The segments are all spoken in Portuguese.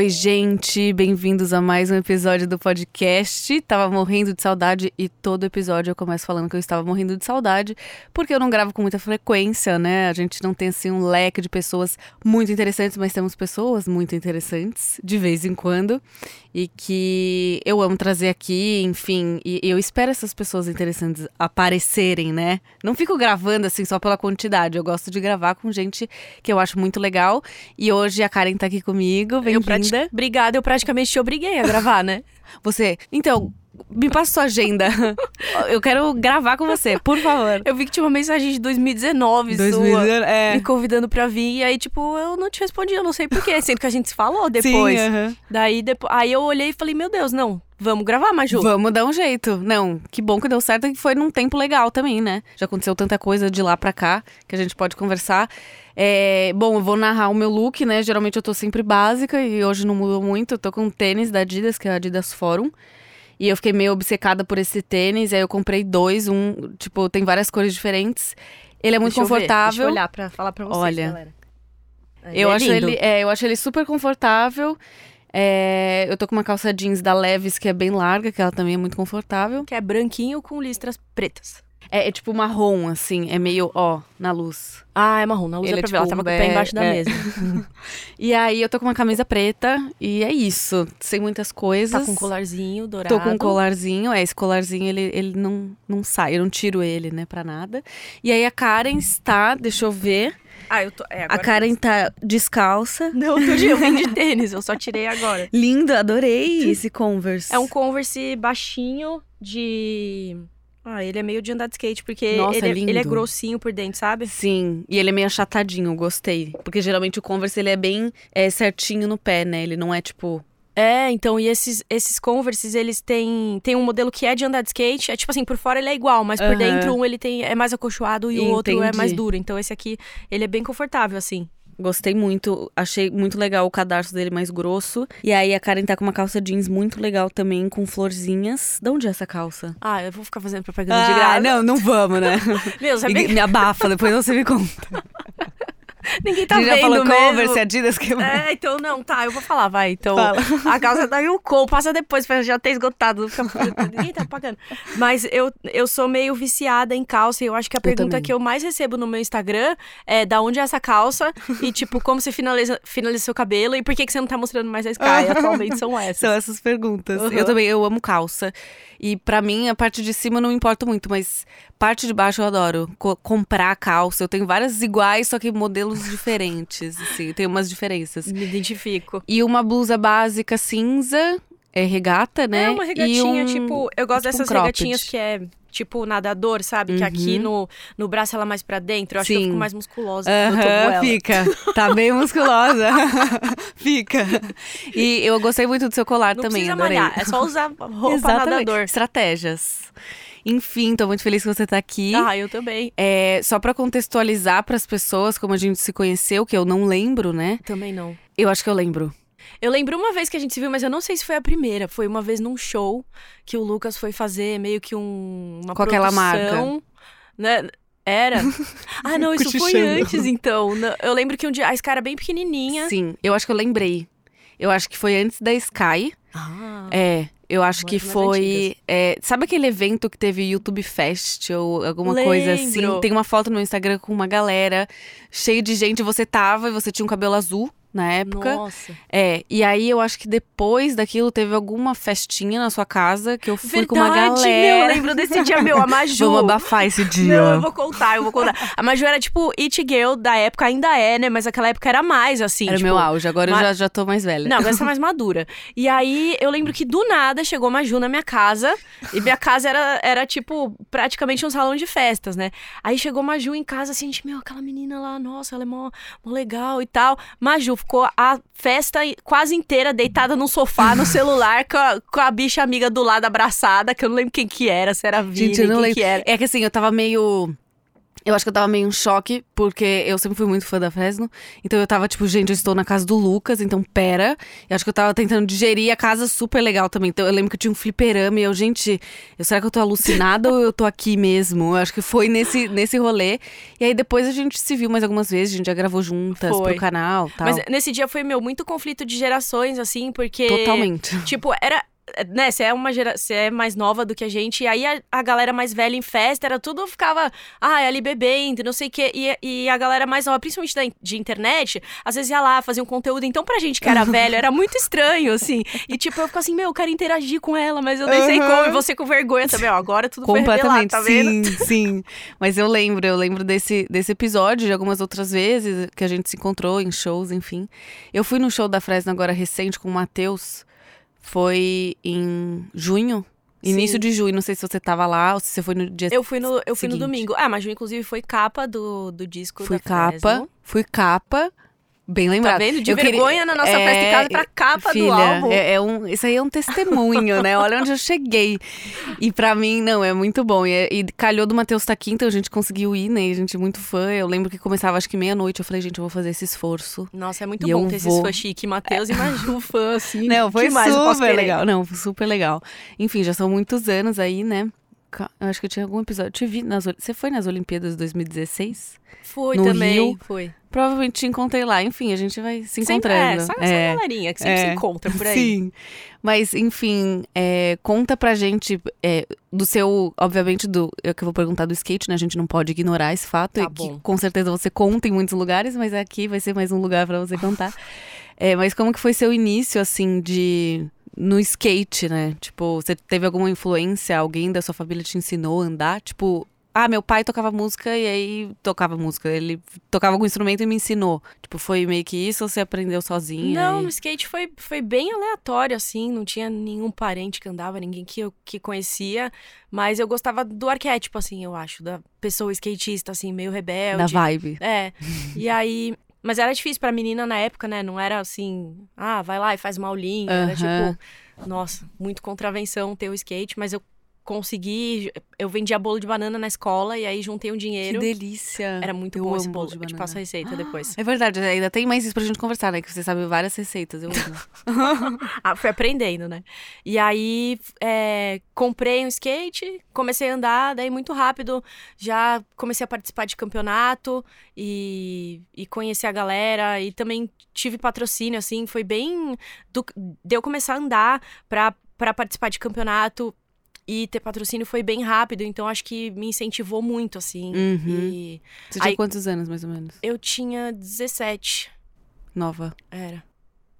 Oi, gente, bem-vindos a mais um episódio do podcast. Tava morrendo de saudade e todo episódio eu começo falando que eu estava morrendo de saudade, porque eu não gravo com muita frequência, né? A gente não tem assim um leque de pessoas muito interessantes, mas temos pessoas muito interessantes de vez em quando e que eu amo trazer aqui, enfim, e eu espero essas pessoas interessantes aparecerem, né? Não fico gravando assim só pela quantidade, eu gosto de gravar com gente que eu acho muito legal. E hoje a Karen tá aqui comigo, Obrigada, eu praticamente te obriguei a gravar, né? Você, então, me passa sua agenda. Eu quero gravar com você, por favor. Eu vi que tinha uma mensagem de 2019, 2019 sua, é. me convidando pra vir. E aí, tipo, eu não te respondi, eu não sei porquê. Sendo que a gente se falou depois. Sim, aham. Daí, depois, aí eu olhei e falei, meu Deus, não, vamos gravar, Maju. Vamos dar um jeito. Não, que bom que deu certo e que foi num tempo legal também, né? Já aconteceu tanta coisa de lá pra cá que a gente pode conversar. É, bom, eu vou narrar o meu look, né? Geralmente eu tô sempre básica e hoje não mudou muito. Eu tô com um tênis da Adidas, que é a Adidas Forum. E eu fiquei meio obcecada por esse tênis, aí eu comprei dois, um, tipo, tem várias cores diferentes. Ele é muito Deixa eu ver, confortável. deixa eu olhar pra falar pra vocês, Olha, galera. Eu é acho lindo. ele, é, eu acho ele super confortável. É, eu tô com uma calça jeans da Levis que é bem larga, que ela também é muito confortável. Que é branquinho com listras pretas. É, é tipo marrom, assim, é meio, ó, na luz. Ah, é marrom, não usa Ele é pra ver. Ela tipo tava um com o pé embaixo da é. mesa. E aí eu tô com uma camisa preta e é isso, sem muitas coisas. Tá com um colarzinho dourado. Tô com um colarzinho, é, esse colarzinho ele, ele não, não sai, eu não tiro ele, né, pra nada. E aí a Karen está, deixa eu ver, Ah, eu tô... É, a. Karen tá descalça. Não, outro dia eu vim de tênis, eu só tirei agora. Lindo, adorei esse Converse. É um Converse baixinho de. Ah, ele é meio de andar de skate, porque Nossa, ele, é, lindo. ele é grossinho por dentro, sabe? Sim, e ele é meio achatadinho, gostei. Porque geralmente o Converse ele é bem é, certinho no pé, né? Ele não é tipo. É, então, e esses, esses Converses, eles têm, tem um modelo que é de andar de skate, é tipo assim, por fora ele é igual, mas por dentro um ele tem, é mais acolchoado e o outro é Entendi. mais duro. Então esse aqui, ele é bem confortável, assim. Gostei muito, achei muito legal o cadarço dele mais grosso. E aí a Karen tá com uma calça jeans muito legal também, com florzinhas. De onde é essa calça? Ah, eu vou ficar fazendo propaganda de graça. não, não vamos, né? Meu, sabia Me abafa, depois você me conta. ninguém tá gente já vendo falou mesmo. Converse, Adidas, que... É, então não, tá, eu vou falar, vai. Então, Fala. a calça da Yukon, passa depois pra já ter esgotado. Fica- Ninguém tá pagando. Mas eu, eu sou meio viciada em calça e eu acho que a pergunta também. que eu mais recebo no meu Instagram é da onde é essa calça e, tipo, como você finaliza, finaliza seu cabelo e por que, que você não tá mostrando mais a Sky. Atualmente são essas. São essas perguntas. Uhum. Eu também, eu amo calça. E pra mim, a parte de cima não importa muito, mas parte de baixo eu adoro. Co- comprar calça. Eu tenho várias iguais, só que modelos diferentes, assim. Tem umas diferenças. Me identifico. E uma blusa básica cinza, é regata, né? É uma regatinha, um- tipo, eu gosto tipo um dessas cropped. regatinhas que é tipo nadador, sabe? Que aqui no, no braço ela é mais pra dentro. Eu acho que eu Sim. fico mais musculosa ela. fica. Tá bem musculosa. fica. E eu gostei muito do seu colar Não também, precisa adorei. malhar, é só usar roupa Exatamente. nadador. Estratégias. Enfim, tô muito feliz que você tá aqui. Ah, eu também. É, só pra contextualizar pras pessoas como a gente se conheceu, que eu não lembro, né? Também não. Eu acho que eu lembro. Eu lembro uma vez que a gente se viu, mas eu não sei se foi a primeira. Foi uma vez num show que o Lucas foi fazer meio que um, uma Com aquela produção, Né? Era? Ah, não, isso foi antes, então. Eu lembro que um dia a Sky era bem pequenininha. Sim, eu acho que eu lembrei. Eu acho que foi antes da Sky. Ah, É, eu acho que foi. é, sabe aquele evento que teve YouTube Fest ou alguma coisa assim? Lembro. Tem uma foto no Instagram com uma galera cheio de gente. Você tava e você tinha um cabelo azul na época. Nossa. É, e aí eu acho que depois daquilo teve alguma festinha na sua casa que eu fui com uma Verdade, galera. meu, eu lembro desse dia, meu, a Maju. Vamos abafar esse dia. Não, eu vou contar, eu vou contar. A Maju era tipo It Girl da época, ainda é, né? Mas aquela época era mais, assim. Era tipo, meu auge, agora eu já, já tô mais velha. Não, agora você tá mais madura. E aí, eu lembro que do nada chegou a Maju na minha casa. E minha casa era, era tipo, praticamente um salão de festas, né? Aí chegou a Maju em casa, assim, a gente, meu, aquela menina lá, nossa, ela é mó, mó legal e tal. Maju ficou a festa quase inteira deitada no sofá, no celular, com a, com a bicha amiga do lado abraçada, que eu não lembro quem que era, se era a Vini, Gente, eu não quem lembro. que era. É que assim, eu tava meio. Eu acho que eu tava meio em choque, porque eu sempre fui muito fã da Fresno. Então eu tava tipo, gente, eu estou na casa do Lucas, então pera. Eu acho que eu tava tentando digerir a casa super legal também. Então eu lembro que eu tinha um fliperama e eu, gente, eu, será que eu tô alucinada ou eu tô aqui mesmo? Eu acho que foi nesse, nesse rolê. E aí depois a gente se viu mais algumas vezes, a gente já gravou juntas Foi. pro canal tal. Mas nesse dia foi, meu, muito conflito de gerações, assim, porque. Totalmente. Tipo, era. Né, você é uma gera... você é mais nova do que a gente, e aí a, a galera mais velha em festa era tudo, ficava, ah, é ali bebendo, não sei o quê. E, e a galera mais nova, principalmente da, de internet, às vezes ia lá, fazia um conteúdo. Então, pra gente que era velho, era muito estranho, assim. E tipo, eu ficava assim, meu, eu quero interagir com ela, mas eu nem sei Uhum. como. E você com vergonha também, ó, agora tudo foi revelado, Completamente, tá vendo? sim, sim. Mas eu lembro, eu lembro desse, desse episódio, de algumas outras vezes que a gente se encontrou em shows, enfim. Eu fui no show da Fresno agora recente com o Matheus, foi em junho, início Sim. de junho, não sei se você tava lá ou se você foi no dia Eu fui no, eu fui no domingo. Ah, mas Ju, inclusive, foi capa do, do disco Fui capa, Fresno. fui capa, bem lembrado. Tá vendo? De Eu queria- vergonha na nossa festa em casa pra capa filha, do álbum. É, é um, isso aí é um testemunho, né? Olha onde eu cheguei. E pra mim, não, é muito bom. E, e calhou do Matheus tá aqui, então a gente conseguiu ir, né? E a gente é muito fã. Eu lembro que começava acho que meia-noite. Eu falei, gente, eu vou fazer esse esforço. Nossa, é muito E bom ter vou- esses fãs chique, Matheus e Maju fã, assim. Não, foi mais super legal. Não, foi super legal. Enfim, já são muitos anos aí, né? Eu acho que eu tinha algum episódio. Eu te vi nas. Você foi nas Olimpíadas 2016? Foi No também, Rio. foi. Provavelmente te encontrei lá. Enfim, a gente vai se Sempre, encontrando. é, só É. galerinha que sempre se É. encontra por aí. Sim. Mas, enfim, é, conta pra gente é, do seu. Obviamente, do. Eu que vou perguntar do skate, né? A gente não pode ignorar esse fato. Tá e bom. que com certeza você conta em muitos lugares, mas aqui vai ser mais um lugar pra você contar. É, mas como que foi seu início, assim, de. No skate, né? Tipo, você teve alguma influência? Alguém da sua família te ensinou a andar? Tipo, ah, meu pai tocava música e aí tocava música. Ele tocava algum instrumento e me ensinou. Tipo, foi meio que isso ou você aprendeu sozinha? Não, e- no skate foi, foi bem aleatório, assim. Não tinha nenhum parente que andava, ninguém que eu que conhecia. Mas eu gostava do arquétipo, assim, eu acho. Da pessoa skatista, assim, meio rebelde. Da vibe. É. E aí. Mas era difícil pra menina na época, né? Não era assim, ah, vai lá e faz uma aulinha. Era Aham. tipo, nossa, muito contravenção ter o skate, mas eu consegui. Eu vendia bolo de banana na escola e aí juntei um Que dinheiro. delícia. Era muito Eu bom esse bolo bolo. de Eu te passo a receita depois. É verdade, ainda tem mais isso pra gente conversar, né? Que você sabe várias receitas, eu amo. Ah, fui aprendendo, né? E aí é, comprei um skate, comecei a andar, daí muito rápido já comecei a participar de campeonato e, e conhecer a galera. E também tive patrocínio, assim, foi bem. Do, de eu começar a andar pra, pra participar de campeonato. E ter patrocínio foi bem rápido, então acho que me incentivou muito, assim. Uhum. E Você tinha Aí- quantos anos, mais ou menos? eu tinha 17, Nova. era.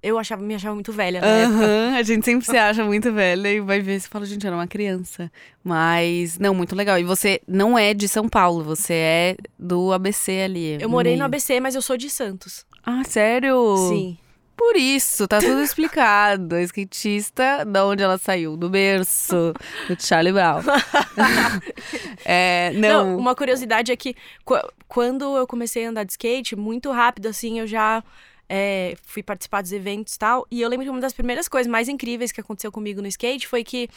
Eu achava, me achava muito velha na a gente sempre se acha muito velha e vai ver e fala, gente, era uma criança. Mas, não, muito legal. E você não é de São Paulo, você é do ABC ali. Eu morei no. ABC, mas eu sou de Santos. Ah, sério? Sim. Por isso, tá tudo explicado. A skatista, da onde ela saiu? Do berço, do Charlie Brown. é, Não, não. uma curiosidade é que qu- quando eu comecei a andar de skate, muito rápido, assim, eu já é, fui participar dos eventos e tal. E eu lembro que uma das primeiras coisas mais incríveis que aconteceu comigo no skate foi que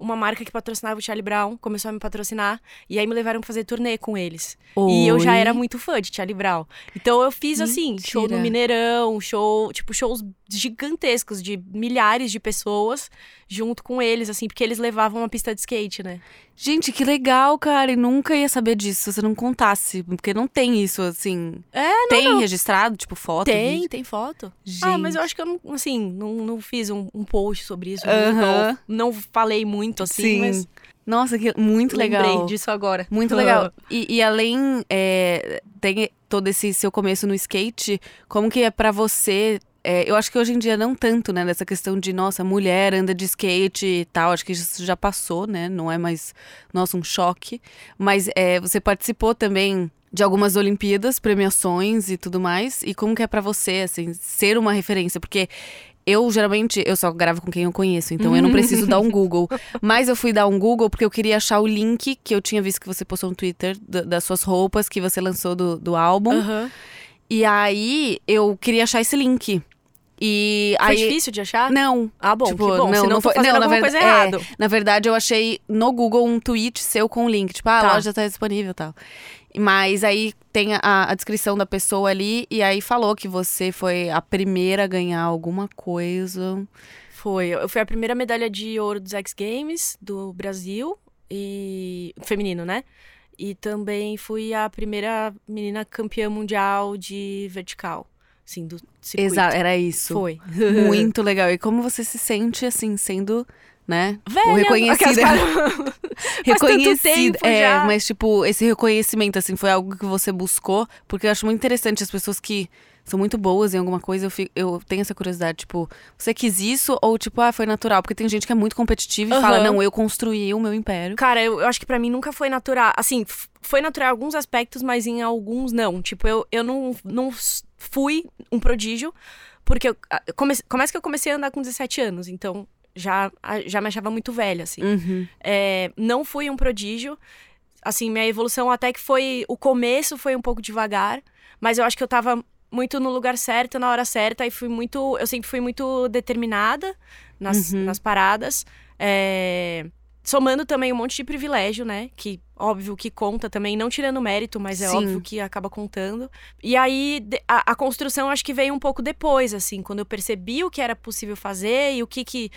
uma marca que patrocinava o Charlie Brown começou a me patrocinar. E aí me levaram pra fazer turnê com eles. E eu já Oi. era muito fã de Charlie Brown. Então eu fiz assim, show no Mentira. Mineirão, show, tipo, shows gigantescos de milhares de pessoas junto com eles, assim, porque eles levavam uma pista de skate, né? Gente, que legal, cara. E nunca ia saber disso se você não contasse. Porque não tem isso, assim. É, Tem registrado, tipo, foto? Tem, vídeo? tem foto. Gente. Ah, mas eu acho que eu não, assim, não, não fiz um, um post sobre isso. Aham. Não, não falei muito, assim, Sim. mas Nossa, que muito lembrei legal. disso agora. Muito legal. E, e além, é, tem todo esse seu começo no skate, como que é pra você? É, eu acho que hoje em dia não tanto, né? Nessa questão de, nossa, mulher anda de skate e tal. Acho que isso já passou, né? Não é mais, nossa, um choque. Mas é, você participou também de algumas Olimpíadas, premiações e tudo mais. E como que é pra você, assim, ser uma referência? Porque eu, geralmente, eu só gravo com quem eu conheço, então eu não preciso dar um Google. Mas eu fui dar um Google porque eu queria achar o link que eu tinha visto que você postou no Twitter da- das suas roupas que você lançou do, do álbum. Aham. E aí eu queria achar esse link. E Foi aí. difícil de achar? Não. Ah, bom, Tipo, que bom. não, Senão não foi- fazendo não, alguma verda- coisa é. errada. Na verdade, eu achei no Google um tweet seu com o link. Tipo, ah, a Tá. loja tá disponível e tal. Mas aí tem a, a descrição da pessoa ali, e aí falou que você foi a primeira a ganhar alguma coisa. Foi. Eu fui a primeira medalha de ouro dos X Games do Brasil e feminino, né? E também fui a primeira menina campeã mundial de vertical, assim, do circuito. Exato, era isso. Foi. Muito legal. E como você se sente, assim, sendo, né? Velha, o reconhecida. tempo é, já. mas tipo, esse reconhecimento, assim, foi algo que você buscou, porque eu acho muito interessante as pessoas que são muito boas em alguma coisa, eu, fico- eu tenho essa curiosidade, tipo, você quis isso ou tipo, ah, foi natural? Porque tem gente que é muito competitiva e fala, Aham. não, eu construí o meu império. Cara, eu, eu acho que pra mim nunca foi natural. Assim, foi natural em alguns aspectos, mas em alguns não. Tipo, eu, eu não, não fui um prodígio, porque eu comece, começa que eu comecei a andar com 17 anos, então já, já me achava muito velha, assim. Uhum. É, não fui um prodígio. Assim, minha evolução até que foi. O começo foi um pouco devagar, mas eu acho que eu tava muito no lugar certo, na hora certa, e fui muito. Eu sempre fui muito determinada nas, Uhum. nas paradas. É, somando também um monte de privilégio, né? Que óbvio que conta também, não tirando mérito, mas é Sim. óbvio que acaba contando. E aí a, a construção acho que veio um pouco depois, assim, quando eu percebi o que era possível fazer e o que que.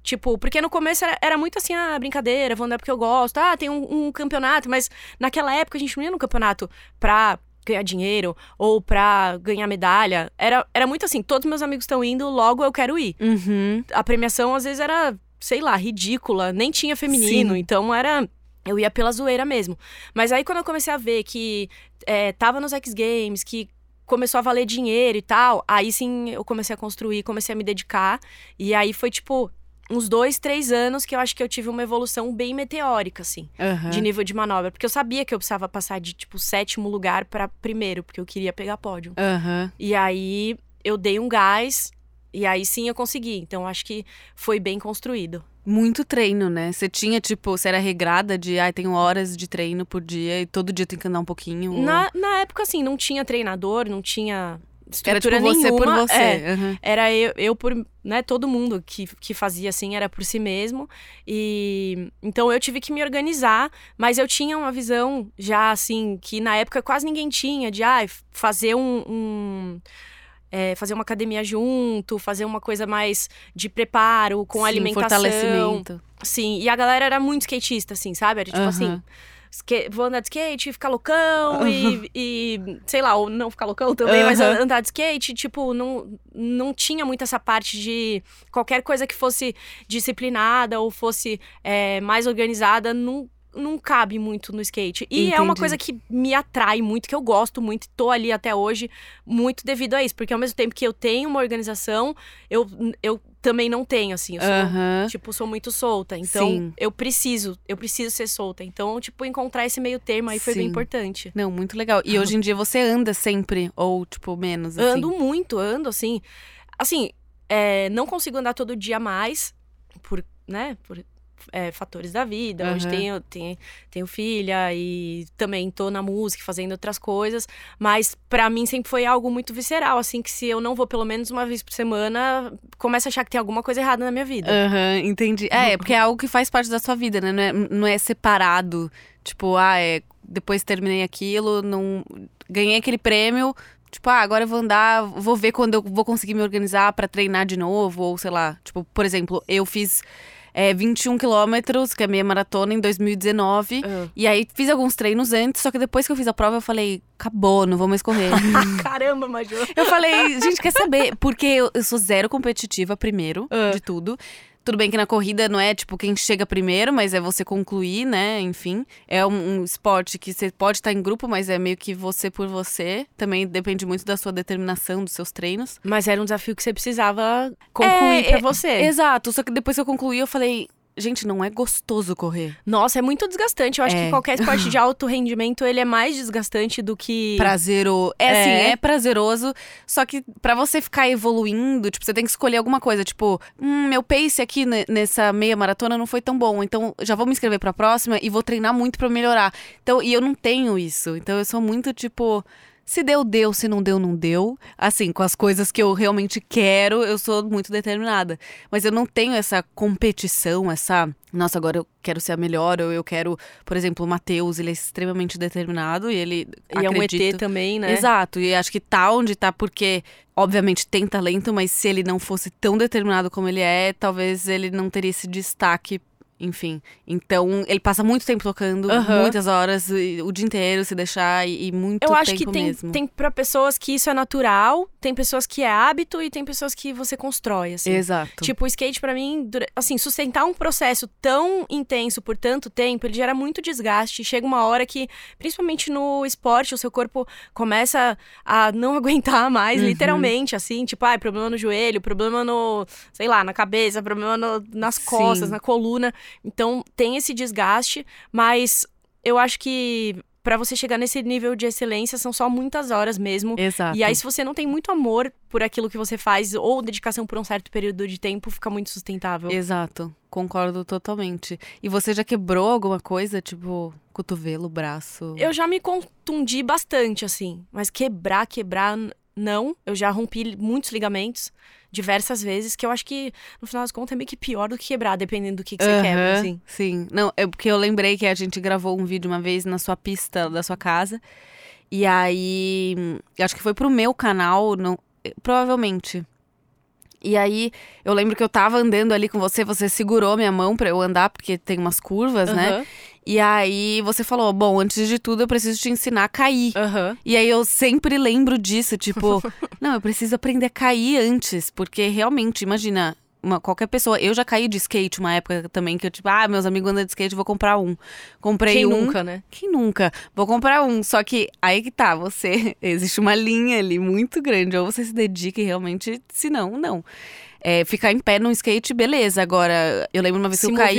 Tipo, porque no começo era, era muito assim, ah, brincadeira, vou andar porque eu gosto, ah, tem um, um campeonato, mas naquela época a gente não ia no campeonato pra ganhar dinheiro ou pra ganhar medalha. Era, era muito assim, todos meus amigos estão indo, logo eu quero ir Uhum. a premiação às vezes era, sei lá, ridícula, nem tinha feminino, Sim. então era. Eu ia pela zoeira mesmo. Mas aí quando eu comecei a ver que é, tava nos X Games, que começou a valer dinheiro e tal, aí sim eu comecei a construir, comecei a me dedicar. E aí foi tipo uns dois, três anos que eu acho que eu tive uma evolução bem meteórica, assim, Aham. de nível de manobra. Porque eu sabia que eu precisava passar de, tipo, sétimo lugar pra primeiro, porque eu queria pegar pódio. Aham. E aí eu dei um gás e aí sim eu consegui. Então acho que foi bem construído. Muito treino, né? Você tinha, tipo, você era regrada de, ai, tenho horas de treino por dia e todo dia tem que andar um pouquinho. ou- Na, na época, assim, não tinha treinador, não tinha Era tipo estrutura você por nenhuma. você. É, Aham. era eu, eu por, né, todo mundo que, que fazia assim era por si mesmo. E então eu tive que me organizar, mas eu tinha uma visão já assim que na época quase ninguém tinha de ah, fazer um, um- é, fazer uma academia junto, fazer uma coisa mais de preparo com Sim, alimentação. Fortalecimento. Sim, e a galera era muito skatista, assim, sabe? Era tipo Aham. assim, vou andar de skate, ficar loucão e, e, sei lá, ou não ficar loucão também, mas Aham. andar de skate, tipo, não, não tinha muito essa parte de qualquer coisa que fosse disciplinada ou fosse é, mais organizada, não, não cabe muito no skate. E é uma Entendi. coisa que me atrai muito, que eu gosto muito, e tô ali até hoje, muito devido a isso, porque ao mesmo tempo que eu tenho uma organização, eu, eu também não tenho, assim, eu sou Aham. tipo, sou muito solta. Então, Sim. eu preciso, eu preciso ser solta. Então, tipo, encontrar esse meio termo aí foi bem Sim. importante. Não, muito legal. E hoje em dia você anda sempre, ou, tipo, menos, assim? Ando muito, ando assim. Assim, é, não consigo andar todo dia mais, por, né, por é, fatores da vida. Hoje Aham. tenho, tenho, tenho filha e também tô na música, fazendo outras coisas. Mas pra mim sempre foi algo muito visceral, assim, que se eu não vou pelo menos uma vez por semana, começo a achar que tem alguma coisa errada na minha vida. Aham, entendi. É, porque é algo que faz parte da sua vida, né? Não é, não é separado. Tipo, ah, é, depois terminei aquilo, não ganhei aquele prêmio. Tipo, ah, agora eu vou andar, vou ver quando eu vou conseguir me organizar pra treinar de novo, ou sei lá. Tipo, por exemplo, eu fiz é, 21 quilômetros, que é a minha maratona, em 2019. Ah. E aí fiz alguns treinos antes, só que depois que eu fiz a prova, eu falei, acabou, não vou mais correr. Caramba, Maju. Eu falei, gente, quer saber? Porque eu, eu sou zero competitiva, primeiro, Ah. de tudo. Tudo bem que na corrida não é tipo quem chega primeiro, mas é você concluir, né? Enfim. É um, um esporte que você pode estar em grupo, mas é meio que você por você. Também depende muito da sua determinação, dos seus treinos. Mas era um desafio que você precisava concluir É, pra é, você. Exato. Só que depois que eu concluí, eu falei, gente, não é gostoso correr. Nossa, é muito desgastante. Eu acho É. que qualquer esporte de alto rendimento, ele é mais desgastante do que... Prazeroso. É assim, É. é prazeroso. Só que pra você ficar evoluindo, tipo, você tem que escolher alguma coisa. Tipo, hum, meu pace aqui ne- nessa meia maratona não foi tão bom. Então, já vou me inscrever pra próxima e vou treinar muito pra melhorar. Então, e eu não tenho isso. Então, eu sou muito, tipo. Se deu, deu. Se não deu, não deu. Assim, com as coisas que eu realmente quero, eu sou muito determinada. Mas eu não tenho essa competição, essa. Nossa, agora eu quero ser a melhor, ou eu quero, por exemplo, o Matheus, ele é extremamente determinado e ele. E é um acredito- ET também, né? Exato, e acho que tá onde tá porque, obviamente, tem talento, mas se ele não fosse tão determinado como ele é, talvez ele não teria esse destaque. Enfim, então ele passa muito tempo tocando, Aham. muitas horas, o dia inteiro, se deixar, e, e muito Eu tempo acho que tem, mesmo. tem para pessoas que isso é natural, tem pessoas que é hábito e tem pessoas que você constrói, assim. Exato. Tipo, o skate pra mim, assim, sustentar um processo tão intenso por tanto tempo, ele gera muito desgaste. Chega uma hora que, principalmente no esporte, o seu corpo começa a não aguentar mais, Uhum. literalmente, assim, tipo, ai, problema no joelho, problema no, sei lá, na cabeça, problema no- nas Sim. costas, na coluna. Então, tem esse desgaste, mas eu acho que pra você chegar nesse nível de excelência são só muitas horas mesmo. Exato. E aí, se você não tem muito amor por aquilo que você faz, ou dedicação por um certo período de tempo, fica muito sustentável. Exato, concordo totalmente. E você já quebrou alguma coisa, tipo, cotovelo, braço? Eu já me contundi bastante, assim. Mas quebrar, quebrar, não. Eu já rompi muitos ligamentos diversas vezes, que eu acho que, no final das contas, é meio que pior do que quebrar, dependendo do que, que você Aham, quebra, assim. Sim. Não, é porque eu lembrei que a gente gravou um vídeo uma vez na sua pista da sua casa. E aí. eu Acho que foi pro meu canal, não, eh, provavelmente. E aí, eu lembro que eu tava andando ali com você, você segurou minha mão pra eu andar, porque tem umas curvas, né? E aí você falou: Bom, antes de tudo, eu preciso te ensinar a cair. aham. E aí eu sempre lembro disso, tipo, não, eu preciso aprender a cair antes, porque realmente, imagina, uma, qualquer pessoa, eu já caí de skate uma época também que eu tipo, ah, meus amigos andam de skate, vou comprar um. Comprei Quem um. nunca, né? Quem nunca? Vou comprar um, só que aí que tá, você existe uma linha ali muito grande, ou você se dedica e realmente, se não, não. É, ficar em pé no skate, beleza. Agora, eu lembro uma vez Se que eu caí.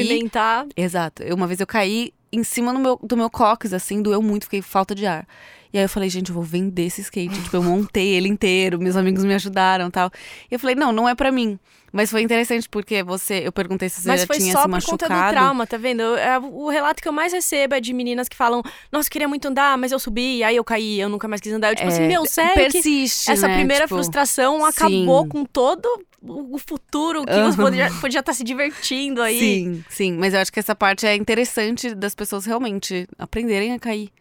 Exato. Uma vez eu caí em cima do meu, do meu cox, assim, doeu muito, fiquei falta de ar. E aí eu falei, gente, eu vou vender esse skate. tipo, eu montei ele inteiro, meus amigos me ajudaram e tal. E eu falei, não, não é pra mim. Mas foi interessante porque você, eu perguntei se você Mas já foi tinha só se por machucado. conta do trauma, tá vendo? Eu- é, o relato que eu mais recebo é de meninas que falam: Nossa, eu queria muito andar, mas eu subi, aí eu caí, eu nunca mais quis andar. Eu, tipo assim, meu, sério? Persiste, essa né? primeira Tipo, frustração acabou sim. com todo o futuro que Aham. você podia, podia estar se divertindo aí. Sim, sim. Mas eu acho que essa parte é interessante das pessoas realmente aprenderem a cair.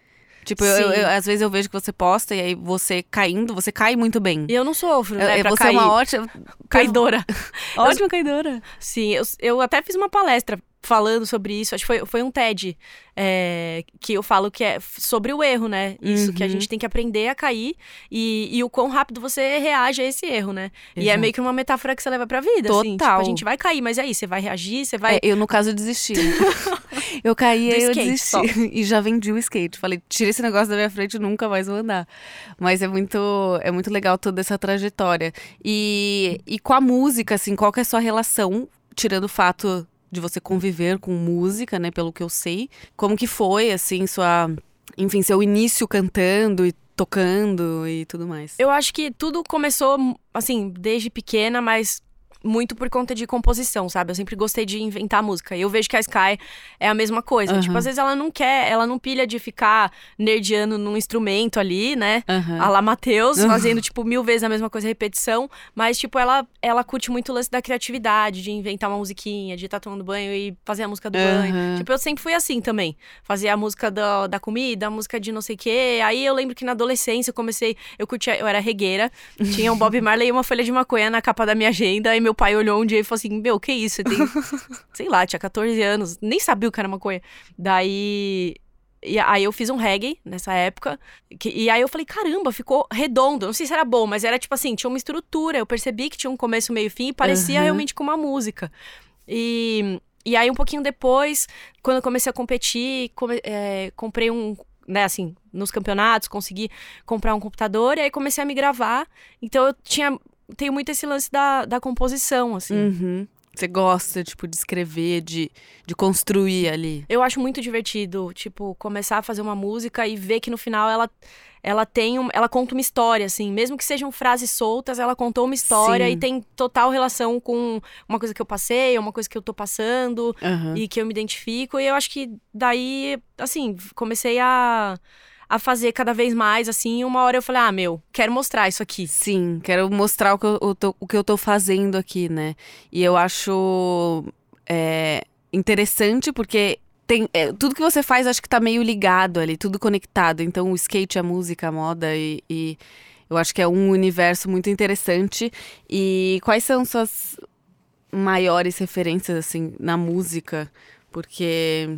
Tipo, eu, eu- às vezes eu vejo que você posta e aí você caindo, você cai muito bem. E eu não sofro, né? É, você cair. é uma ótima, caidora. ótima caidora. Sim, eu, eu até fiz uma palestra falando sobre isso. Acho que foi, foi um TED é, que eu falo que é sobre o erro, né? Isso, que a Uhum. gente tem que aprender a cair e, e o quão rápido você reage a esse erro, né? E é Exato. meio que uma metáfora que você leva pra vida, assim. Tipo, Total. a gente vai cair, mas aí? Você vai reagir? Você vai... É, eu, no caso, desisti. eu caí e eu desisti. só. E já vendi o skate. Falei, tira esse negócio da minha frente, nunca mais vou andar. Mas é muito, é muito legal toda essa trajetória. E, e com a música, assim, qual que é a sua relação, tirando o fato de você conviver com música, né, pelo que eu sei. Como que foi, assim, sua... Enfim, seu início cantando e tocando e tudo mais. Eu acho que tudo começou, assim, desde pequena, mas muito por conta de composição, sabe? Eu sempre gostei de inventar música. E eu vejo que a Sky é a mesma coisa. Aham. Tipo, às vezes ela não quer, ela não pilha de ficar nerdeando num instrumento ali, né? Aham. A lá Matheus, Aham. fazendo, tipo, mil vezes a mesma coisa, repetição. Mas, tipo, ela, ela curte muito o lance da criatividade, de inventar uma musiquinha, de estar tomando banho e fazer a música do banho. Tipo, eu sempre fui assim também. Fazia a música da, da comida, a música de não sei o quê. Aí eu lembro que na adolescência eu comecei, eu curtia, eu era regueira. Tinha um Bob Marley e uma folha de maconha na capa da minha agenda. E meu pai olhou um dia e falou assim: Meu, que isso? Tem. sei lá, tinha 14 anos. Nem sabia o que era maconha. Daí. E aí eu fiz um reggae nessa época. que- e aí eu falei, caramba, ficou redondo. Não sei se era bom, mas era tipo assim, tinha uma estrutura. Eu percebi que tinha um começo, meio e fim e parecia Aham. realmente com uma música. E, e aí, um pouquinho depois, quando eu comecei a competir, come- é, comprei um. Né, assim, nos campeonatos, consegui comprar um computador e aí comecei a me gravar. Então eu tinha. Tenho muito esse lance da, da composição, assim. Uhum. Você gosta, tipo, de escrever, de, de construir ali. Eu acho muito divertido, tipo, começar a fazer uma música e ver que no final ela, ela tem um, ela conta uma história, assim, mesmo que sejam frases soltas, ela contou uma história Sim. e tem total relação com uma coisa que eu passei, uma coisa que eu tô passando Aham. e que eu me identifico. E eu acho que daí, assim, comecei a a fazer cada vez mais, assim. E uma hora eu falei, ah, meu, quero mostrar isso aqui. Sim, quero mostrar o que eu, tô- o que eu tô fazendo aqui, né? E eu acho é, interessante porque tem, é, tudo que você faz acho que tá meio ligado ali, tudo conectado. Então o skate, a música, a moda e, e eu acho que é um universo muito interessante. E quais são suas maiores referências, assim, na música? Porque...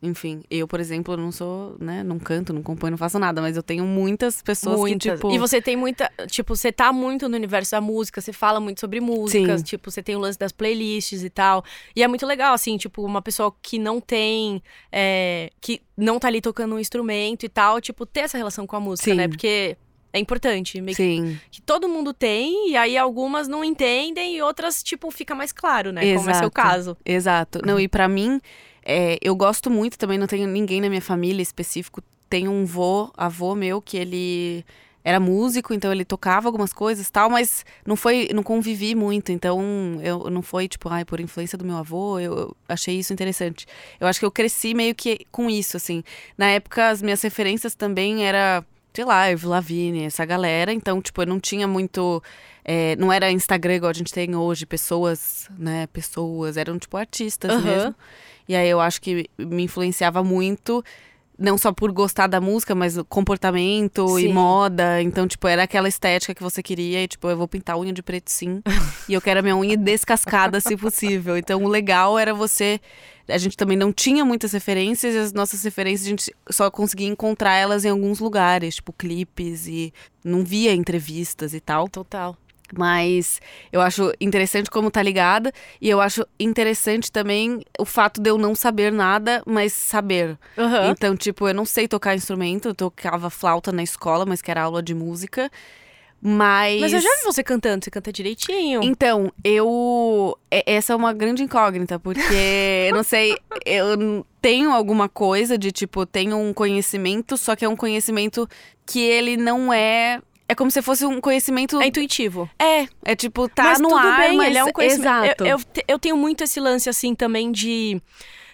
Enfim, eu, por exemplo, não sou, né, não canto, não componho, não faço nada, mas eu tenho muitas pessoas Muitas. que, tipo... E você tem muita. Tipo, você tá muito no universo da música, você fala muito sobre músicas, Sim. tipo, você tem o lance das playlists e tal. E é muito legal, assim, tipo, uma pessoa que não tem. é, que não tá ali tocando um instrumento e tal, tipo, ter essa relação com a música, Sim. né? Porque é importante. Meio que, Sim, que todo mundo tem, e aí algumas não entendem e outras, tipo, fica mais claro, né? Como é seu Exato. caso. exato. Não, e pra mim, é, eu gosto muito também, não tenho ninguém na minha família específico. Tem um vô, avô meu, que ele era músico, então ele tocava algumas coisas tal, mas não foi, não convivi muito, então eu não foi tipo, ai, por influência do meu avô, eu, eu achei isso interessante. Eu acho que eu cresci meio que com isso, assim. Na época, as minhas referências também era, sei lá, Avril Lavigne, essa galera, então, tipo, eu não tinha muito é, não era Instagram igual a gente tem hoje, pessoas, né? Pessoas, eram tipo artistas Aham. mesmo. E aí eu acho que me influenciava muito, não só por gostar da música, mas o comportamento e Sim. moda. Então, tipo, era aquela estética que você queria. E, tipo, eu vou pintar a unha de preto sim. e eu quero a minha unha descascada, se possível. Então, o legal era você. A gente também não tinha muitas referências, e as nossas referências a gente só conseguia encontrar elas em alguns lugares, tipo clipes, e não via entrevistas e tal. Total. Mas eu acho interessante como tá ligada. E eu acho interessante também o fato de eu não saber nada, mas saber. Aham. Então, tipo, eu não sei tocar instrumento. Eu tocava flauta na escola, mas que era aula de música. Mas. Mas eu já vi você cantando, você canta direitinho. Então, eu. Essa é uma grande incógnita, porque eu não sei. Eu tenho alguma coisa de tipo, tenho um conhecimento, só que é um conhecimento que ele não é. É como se fosse um conhecimento. É intuitivo. É, é tipo, tá mas no tudo ar, bem, mas ele é um conhecimento. Exato. Eu, eu, eu tenho muito esse lance, assim, também de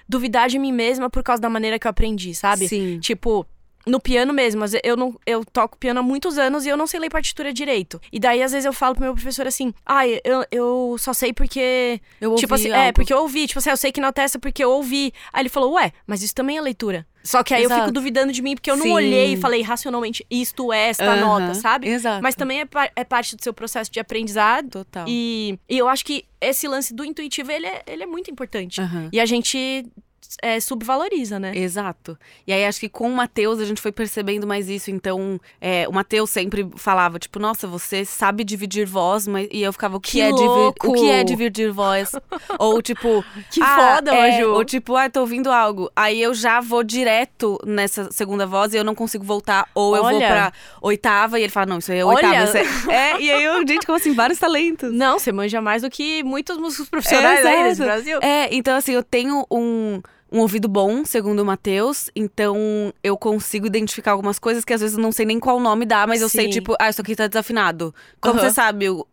duvidar de mim mesma por causa da maneira que eu aprendi, sabe? Sim. Tipo, no piano mesmo, ve- eu não eu toco piano há muitos anos e eu não sei ler partitura direito. E daí, às vezes, eu falo pro meu professor assim, ai, eu, eu só sei porque. Eu ouvi tipo assim, é, algo. porque eu ouvi, tipo assim, eu sei que na testa porque eu ouvi. Aí ele falou, ué, mas isso também é leitura. Só que aí eu Exato. fico duvidando de mim porque eu não Sim. olhei e falei racionalmente, isto é esta Aham, nota, sabe? Exato. Mas também é, par- é parte do seu processo de aprendizado. Total. E, e eu acho que esse lance do intuitivo, ele é, ele é muito importante. Aham. E a gente é, subvaloriza, né? Exato. E aí acho que com o Matheus a gente foi percebendo mais isso. Então, é, o Matheus sempre falava, tipo, nossa, você sabe dividir voz, mas. E eu ficava, o que, Que é dividir. O que é dividir voz? ou tipo. Que ah, foda, é, Maju. Ou tipo, ah, tô ouvindo algo. Aí eu já vou direto nessa segunda voz e eu não consigo voltar. Ou eu vou Olha. pra oitava e ele fala, não, isso aí é Olha. oitava. isso é... é, e aí eu, gente, como assim, vários talentos. Não, você manja mais do que muitos músicos profissionais aí nesse Exato. Brasil. É, então assim, eu tenho um, um ouvido bom, segundo o Matheus, então eu consigo identificar algumas coisas que às vezes eu não sei nem qual nome dá, mas eu sei, Sim. tipo, ah, isso aqui tá desafinado. Como Aham. você sabe, eu,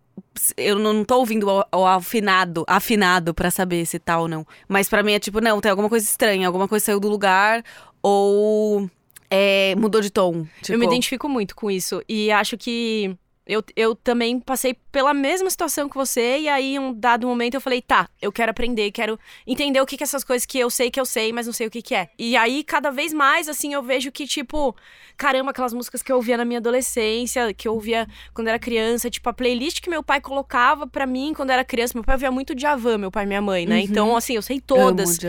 eu não tô ouvindo o, o afinado, afinado pra saber se tá ou não. Mas pra mim é tipo, não, tem alguma coisa estranha, alguma coisa saiu do lugar ou é, mudou de tom. Tipo, Eu me identifico muito com isso. E acho que eu, eu também passei pela mesma situação que você. E aí, em um dado momento, eu falei, tá, eu quero aprender, quero entender o que que essas coisas que eu sei que eu sei, mas não sei o que que é. E aí, cada vez mais, assim, eu vejo que, tipo, caramba, aquelas músicas que eu ouvia na minha adolescência, que eu ouvia quando era criança, tipo, a playlist que meu pai colocava pra mim quando era criança. Meu pai ouvia muito Djavan, meu pai e minha mãe, né? Uhum. Então, assim, eu sei todas.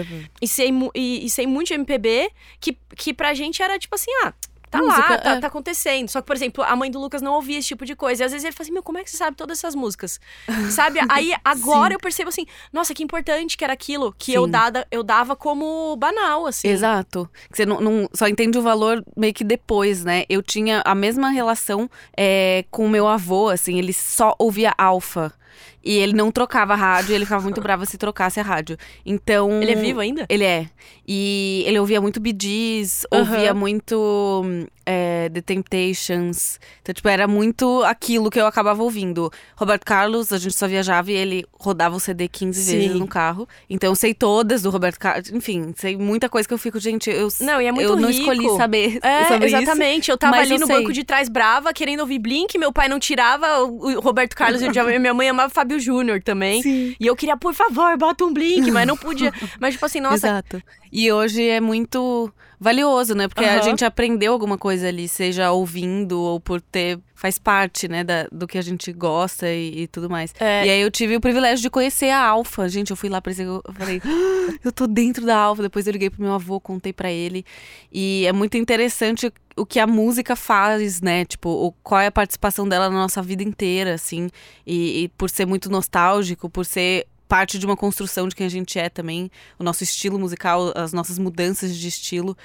E sei, e, e sei muito de MPB, que, que pra gente era tipo assim, ah, tá Música, lá, tá, é. tá acontecendo. Só que, por exemplo, a mãe do Lucas não ouvia esse tipo de coisa. E às vezes ele fala assim, meu, como é que você sabe todas essas músicas? sabe? Aí agora Sim. eu percebo assim, nossa, que importante que era aquilo que eu, dada, eu dava como banal, assim. Exato. Que Você não, não- só entende o valor meio que depois, né? Eu tinha a mesma relação é, com o meu avô, assim, ele só ouvia alfa. E ele não trocava a rádio, ele ficava muito bravo se trocasse a rádio. Então. Ele é vivo ainda? Ele é. E ele ouvia muito Bee Gees, Aham. ouvia muito é, The Temptations. Então, tipo, era muito aquilo que eu acabava ouvindo. Roberto Carlos, a gente só viajava e ele rodava o CD 15 Sim. vezes no carro. Então eu sei todas do Roberto Carlos. Enfim, sei muita coisa que eu fico, gente, eu, Não, e é muito eu não rico. escolhi saber É, sobre isso. exatamente. Eu tava ali eu no sei. banco de trás brava, querendo ouvir Blink, meu pai não tirava, o Roberto Carlos e minha mãe amava Fábio Júnior também. Sim. E eu queria, por favor, bota um Blink, mas não podia. Mas tipo assim, nossa, Exato. E hoje é muito valioso, né? Porque a Aham. gente aprendeu alguma coisa ali, seja ouvindo ou por ter. Faz parte, né, da- do que a gente gosta e, e tudo mais. É. E aí eu tive o privilégio de conhecer a Alfa. Gente, eu fui lá pra isso, eu falei, "Ah, eu tô dentro da Alfa. Depois eu liguei pro meu avô, contei pra ele. E é muito interessante o que a música faz, né? Tipo, o, qual é a participação dela na nossa vida inteira, assim. E, e por ser muito nostálgico, por ser parte de uma construção de quem a gente é também, o nosso estilo musical, as nossas mudanças de estilo.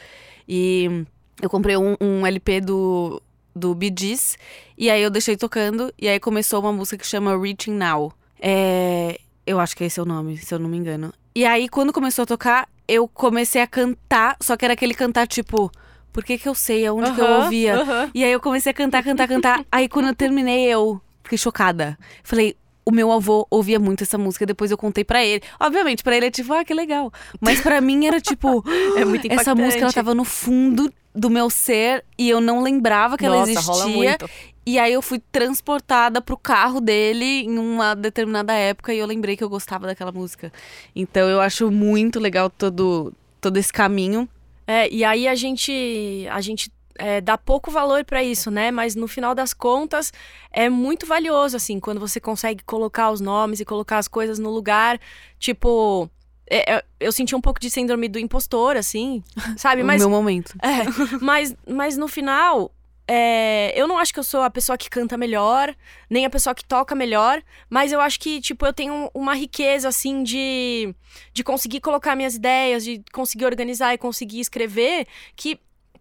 E eu comprei um, um LP do, do Bee Gees, e aí eu deixei tocando, e aí começou uma música que chama Reaching Now. É, eu acho que esse é o nome, se eu não me engano. E aí, quando começou a tocar, eu comecei a cantar, só que era aquele cantar tipo. Por que, que eu sei aonde que eu ouvia? aham. E aí eu comecei a cantar, cantar, cantar. aí quando eu terminei, eu fiquei chocada. Falei, o meu avô ouvia muito essa música, depois eu contei pra ele. Obviamente, pra ele é tipo, ah, que legal. Mas pra mim era tipo, É muito essa música ela tava no fundo do meu ser e eu não lembrava que ela Nossa, existia. rola muito. E aí eu fui transportada pro carro dele em uma determinada época e eu lembrei que eu gostava daquela música. Então eu acho muito legal todo, todo esse caminho. É, e aí a gente, a gente é, dá pouco valor pra isso, né? Mas no final das contas é muito valioso, assim, quando você consegue colocar os nomes e colocar as coisas no lugar. Tipo, é, é, eu senti um pouco de síndrome do impostor, assim, sabe? o Mas, meu momento. é, mas, mas no final. é, eu não acho que eu sou a pessoa que canta melhor, nem a pessoa que toca melhor, mas eu acho que, tipo, eu tenho uma riqueza, assim, de, de conseguir colocar minhas ideias, de conseguir organizar e conseguir escrever, que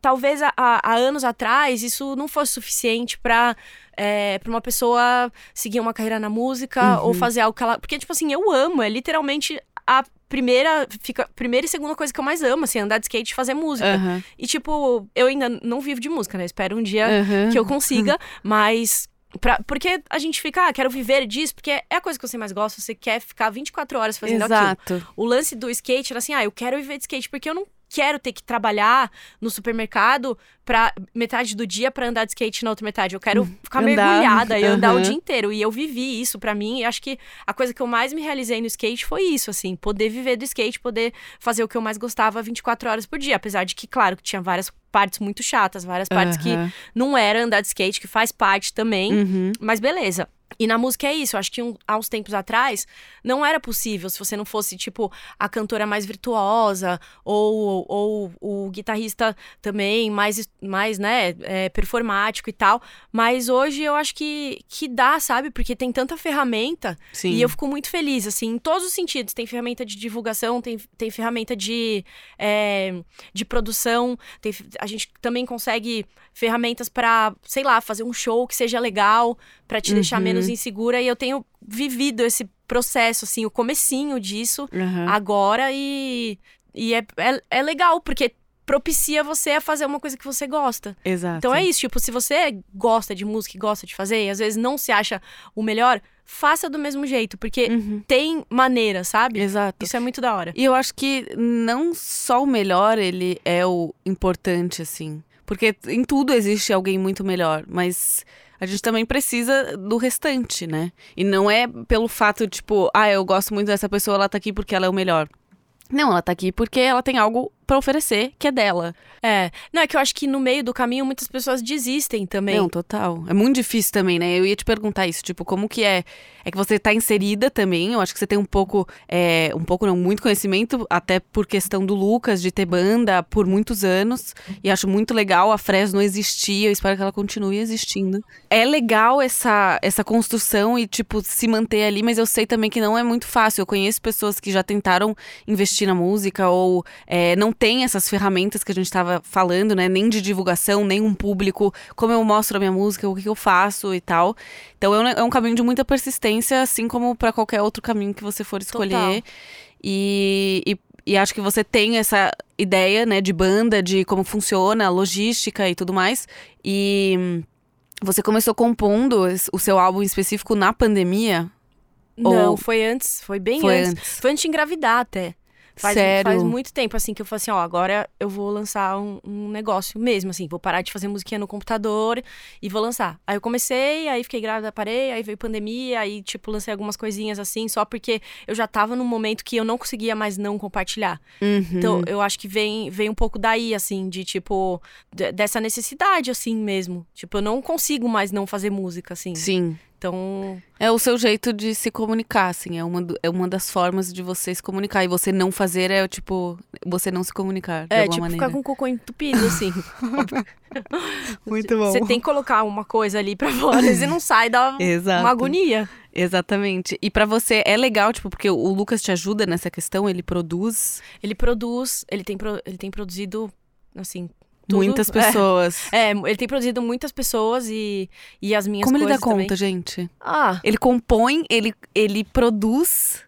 talvez há, há anos atrás isso não fosse suficiente pra, é, pra uma pessoa seguir uma carreira na música ou fazer algo que ela. Porque, tipo assim, eu amo, é literalmente a primeira, fica, primeira e segunda coisa que eu mais amo, assim, andar de skate e fazer música. Aham, E, tipo, eu ainda não vivo de música, né? Espero um dia aham. que eu consiga, mas. Pra, porque a gente fica, ah, quero viver disso, porque é a coisa que você mais gosta, você quer ficar 24 horas fazendo aquilo. Exato. O lance do skate era assim, ah, eu quero viver de skate, porque eu não quero ter que trabalhar no supermercado pra metade do dia pra andar de skate na outra metade. Eu quero ficar Andar. mergulhada e andar o dia inteiro. E eu vivi isso pra mim, e acho que a coisa que eu mais me realizei no skate foi isso, assim, poder viver do skate, poder fazer o que eu mais gostava 24 horas por dia. Apesar de que, claro, que tinha várias partes muito chatas, várias partes que Aham. não era andar de skate, que faz parte também. Uhum. Mas beleza. E na música é isso, eu acho que um- há uns tempos atrás não era possível se você não fosse, tipo, a cantora mais virtuosa ou, ou o guitarrista também mais, mais né, é, performático e tal. Mas hoje eu acho que, que dá, sabe? Porque tem tanta ferramenta Sim. e eu fico muito feliz, assim, em todos os sentidos. Tem ferramenta de divulgação, tem, tem ferramenta de, é, de produção, tem, a gente também consegue ferramentas pra, sei lá, fazer um show que seja legal, pra te deixar Uhum. Menos insegura. E eu tenho vivido esse processo, assim, o comecinho disso Aham. agora e, e é, é, é legal, porque propicia você a fazer uma coisa que você gosta. Exato. Então é isso, tipo, se você gosta de música e gosta de fazer, e às vezes não se acha o melhor, faça do mesmo jeito, porque Uhum. tem maneira, sabe? Exato. Isso é muito da hora. E eu acho que não só o melhor ele é o importante, assim. Porque em tudo existe alguém muito melhor, mas a gente também precisa do restante, né? E não é pelo fato, tipo, ah, eu gosto muito dessa pessoa, ela tá aqui porque ela é o melhor. Não, ela tá aqui porque ela tem algo pra oferecer que é dela. É. Não, é que eu acho que no meio do caminho muitas pessoas desistem também. Não, total. É muito difícil também, né? Eu ia te perguntar isso, tipo, como que é? É que você tá inserida também, eu acho que você tem um pouco, é, um pouco não, muito conhecimento, até por questão do Lucas, de ter banda por muitos anos, e acho muito legal, a Fresno existia, eu espero que ela continue existindo. É legal essa, essa construção e, tipo, se manter ali, mas eu sei também que não é muito fácil, eu conheço pessoas que já tentaram investir na música ou é, não tem essas ferramentas que a gente estava falando, né? Nem de divulgação, nem um público, como eu mostro a minha música, o que, eu faço e tal. Então é um, é um caminho de muita persistência, assim como para qualquer outro caminho que você for escolher. E, e, e acho que você tem essa ideia, né, de banda, de como funciona, logística e tudo mais. E você começou compondo o seu álbum específico na pandemia? Não, Ou- foi antes, foi bem Foi antes. antes. Foi antes de engravidar até. Faz, Sério? faz muito tempo, assim, que eu falei assim, ó, agora eu vou lançar um, um negócio mesmo, assim, vou parar de fazer musiquinha no computador e vou lançar. Aí eu comecei, aí fiquei grávida, parei, aí veio pandemia, aí, tipo, lancei algumas coisinhas assim, só porque eu já tava num momento que eu não conseguia mais não compartilhar. Uhum. Então, eu acho que vem, vem um pouco daí, assim, de tipo, de- dessa necessidade, assim mesmo. Tipo, eu não consigo mais não fazer música, assim. Sim. Então, É o seu jeito de se comunicar, assim. É uma, do- é uma das formas de você se comunicar. E você não fazer é, tipo, você não se comunicar de é, alguma tipo, maneira. ficar com o cocô entupido, assim. Muito bom. Você tem que colocar uma coisa ali pra fora, e não sai, dá Exato. uma agonia. Exatamente. E pra você é legal, tipo, porque o Lucas te ajuda nessa questão, ele produz Ele produz, ele tem, pro- ele tem produzido, assim. Tudo. muitas pessoas. É, é, ele tem produzido muitas pessoas e, e as minhas Como ele dá conta, também. gente? Ah, Ele compõe, ele, ele produz,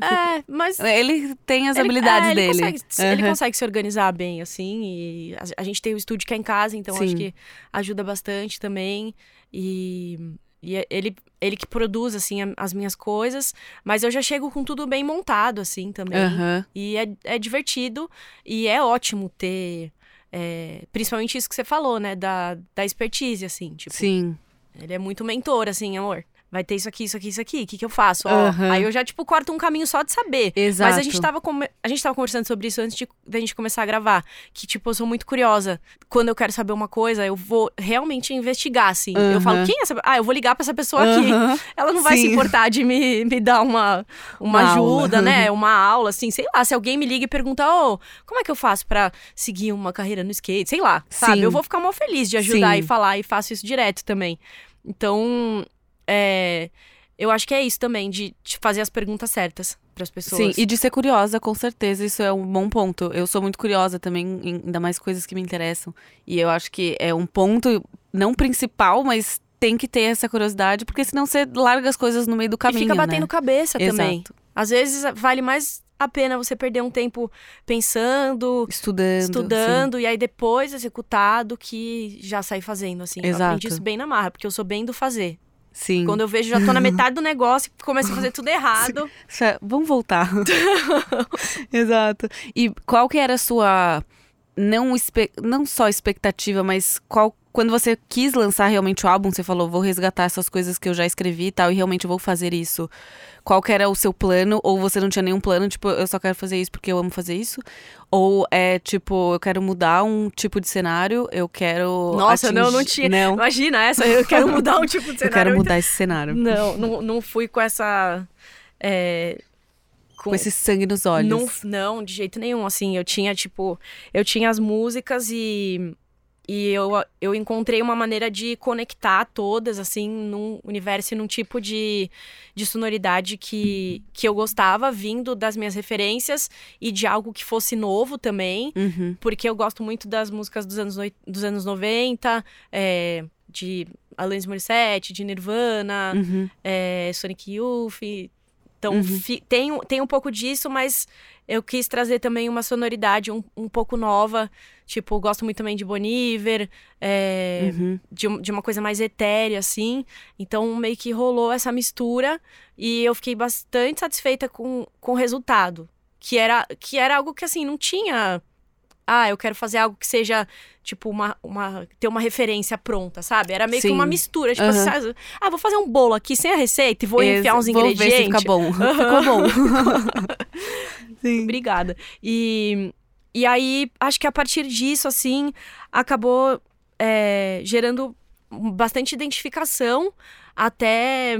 é, mas ele tem as Ele- habilidades é, ele dele. Consegue, Ele Aham. consegue se organizar bem, assim. E a, a gente tem o estúdio que é em casa, então acho que ajuda bastante também. E, e é ele, ele que produz, assim, a- as minhas coisas. Mas eu já chego com tudo bem montado, assim, também. Aham. E é, é divertido e é ótimo ter. É, principalmente isso que você falou, né? Da, da expertise, assim. Tipo, Sim. ele é muito mentor, assim, amor. Vai ter isso aqui, isso aqui, isso aqui. O que, que eu faço? Ó. Aí eu já, tipo, corto um caminho só de saber. Exato. Mas a gente, tava come- a gente tava conversando sobre isso antes de da gente começar a gravar. Que, tipo, eu sou muito curiosa. Quando eu quero saber uma coisa, eu vou realmente investigar, assim. Eu falo, quem é essa? Ah, eu vou ligar pra essa pessoa aqui. Aham. Ela não vai se Sim. importar de me, me dar uma, uma, Uma aula. ajuda, né? Uma aula, assim, sei lá. Se alguém me liga e pergunta, ô, como é que eu faço pra seguir uma carreira no skate? Sei lá, sabe? Sim. Eu vou ficar mal feliz de ajudar Sim. e falar e faço isso direto também. Então, é, eu acho que é isso também, de, de fazer as perguntas certas pras pessoas. Sim, e de ser curiosa, com certeza, isso é um bom ponto. Eu sou muito curiosa também, ainda mais coisas que me interessam. E eu acho que é um ponto, não principal, mas tem que ter essa curiosidade, porque senão você larga as coisas no meio do E caminho. fica batendo né? cabeça também. Exato. Às vezes vale mais a pena você perder um tempo pensando, Estudando. estudando e aí depois executar do que já sair fazendo, assim. Eu Exato. aprendi isso bem na marra, porque eu sou bem do fazer. Sim. sim. Quando eu vejo, já tô na metade do negócio e começo a fazer tudo errado. É- Vamos voltar. Exato. E qual que era a sua não espe- não só expectativa, mas qual quando você quis lançar realmente o álbum, você falou, vou resgatar essas coisas que eu já escrevi e tal, e realmente vou fazer isso. Qual que era o seu plano? Ou você não tinha nenhum plano, tipo, eu só quero fazer isso porque eu amo fazer isso? Ou é tipo, eu quero mudar um tipo de cenário, eu quero. Nossa, não, não atingir- tinha. Não, Imagina essa, eu quero mudar um tipo de eu cenário. quero mudar esse cenário. Não, não, não fui com essa. é, Com esse sangue nos olhos. Não, não, de jeito nenhum. Assim, eu tinha, tipo, eu tinha as músicas e, e eu, eu encontrei uma maneira de conectar todas, assim, num universo e num tipo de, de sonoridade que, que eu gostava, vindo das minhas referências e de algo que fosse novo também, Uhum. porque eu gosto muito das músicas dos anos, dos anos 90, é, de Alanis Morissette, de Nirvana, Uhum. é, Sonic Youth. Então, Uhum. fi- tem, um- tem um pouco disso, mas eu quis trazer também uma sonoridade um, um pouco nova. Tipo, gosto muito também de Boniver, é, Uhum. de, de uma coisa mais etérea, assim. Então, meio que rolou essa mistura e eu fiquei bastante satisfeita com, com o resultado. Que era, que era algo que, assim, não tinha... Ah, eu quero fazer algo que seja, tipo, uma, uma, ter uma referência pronta, sabe? Era meio que Sim. uma mistura. Tipo, Aham. assim, ah, vou fazer um bolo aqui sem a receita e vou enfiar uns vou ver ingredientes. se fica bom. Ficou bom. Sim. Obrigada. E, e aí, acho que a partir disso, assim, acabou é, gerando bastante identificação até.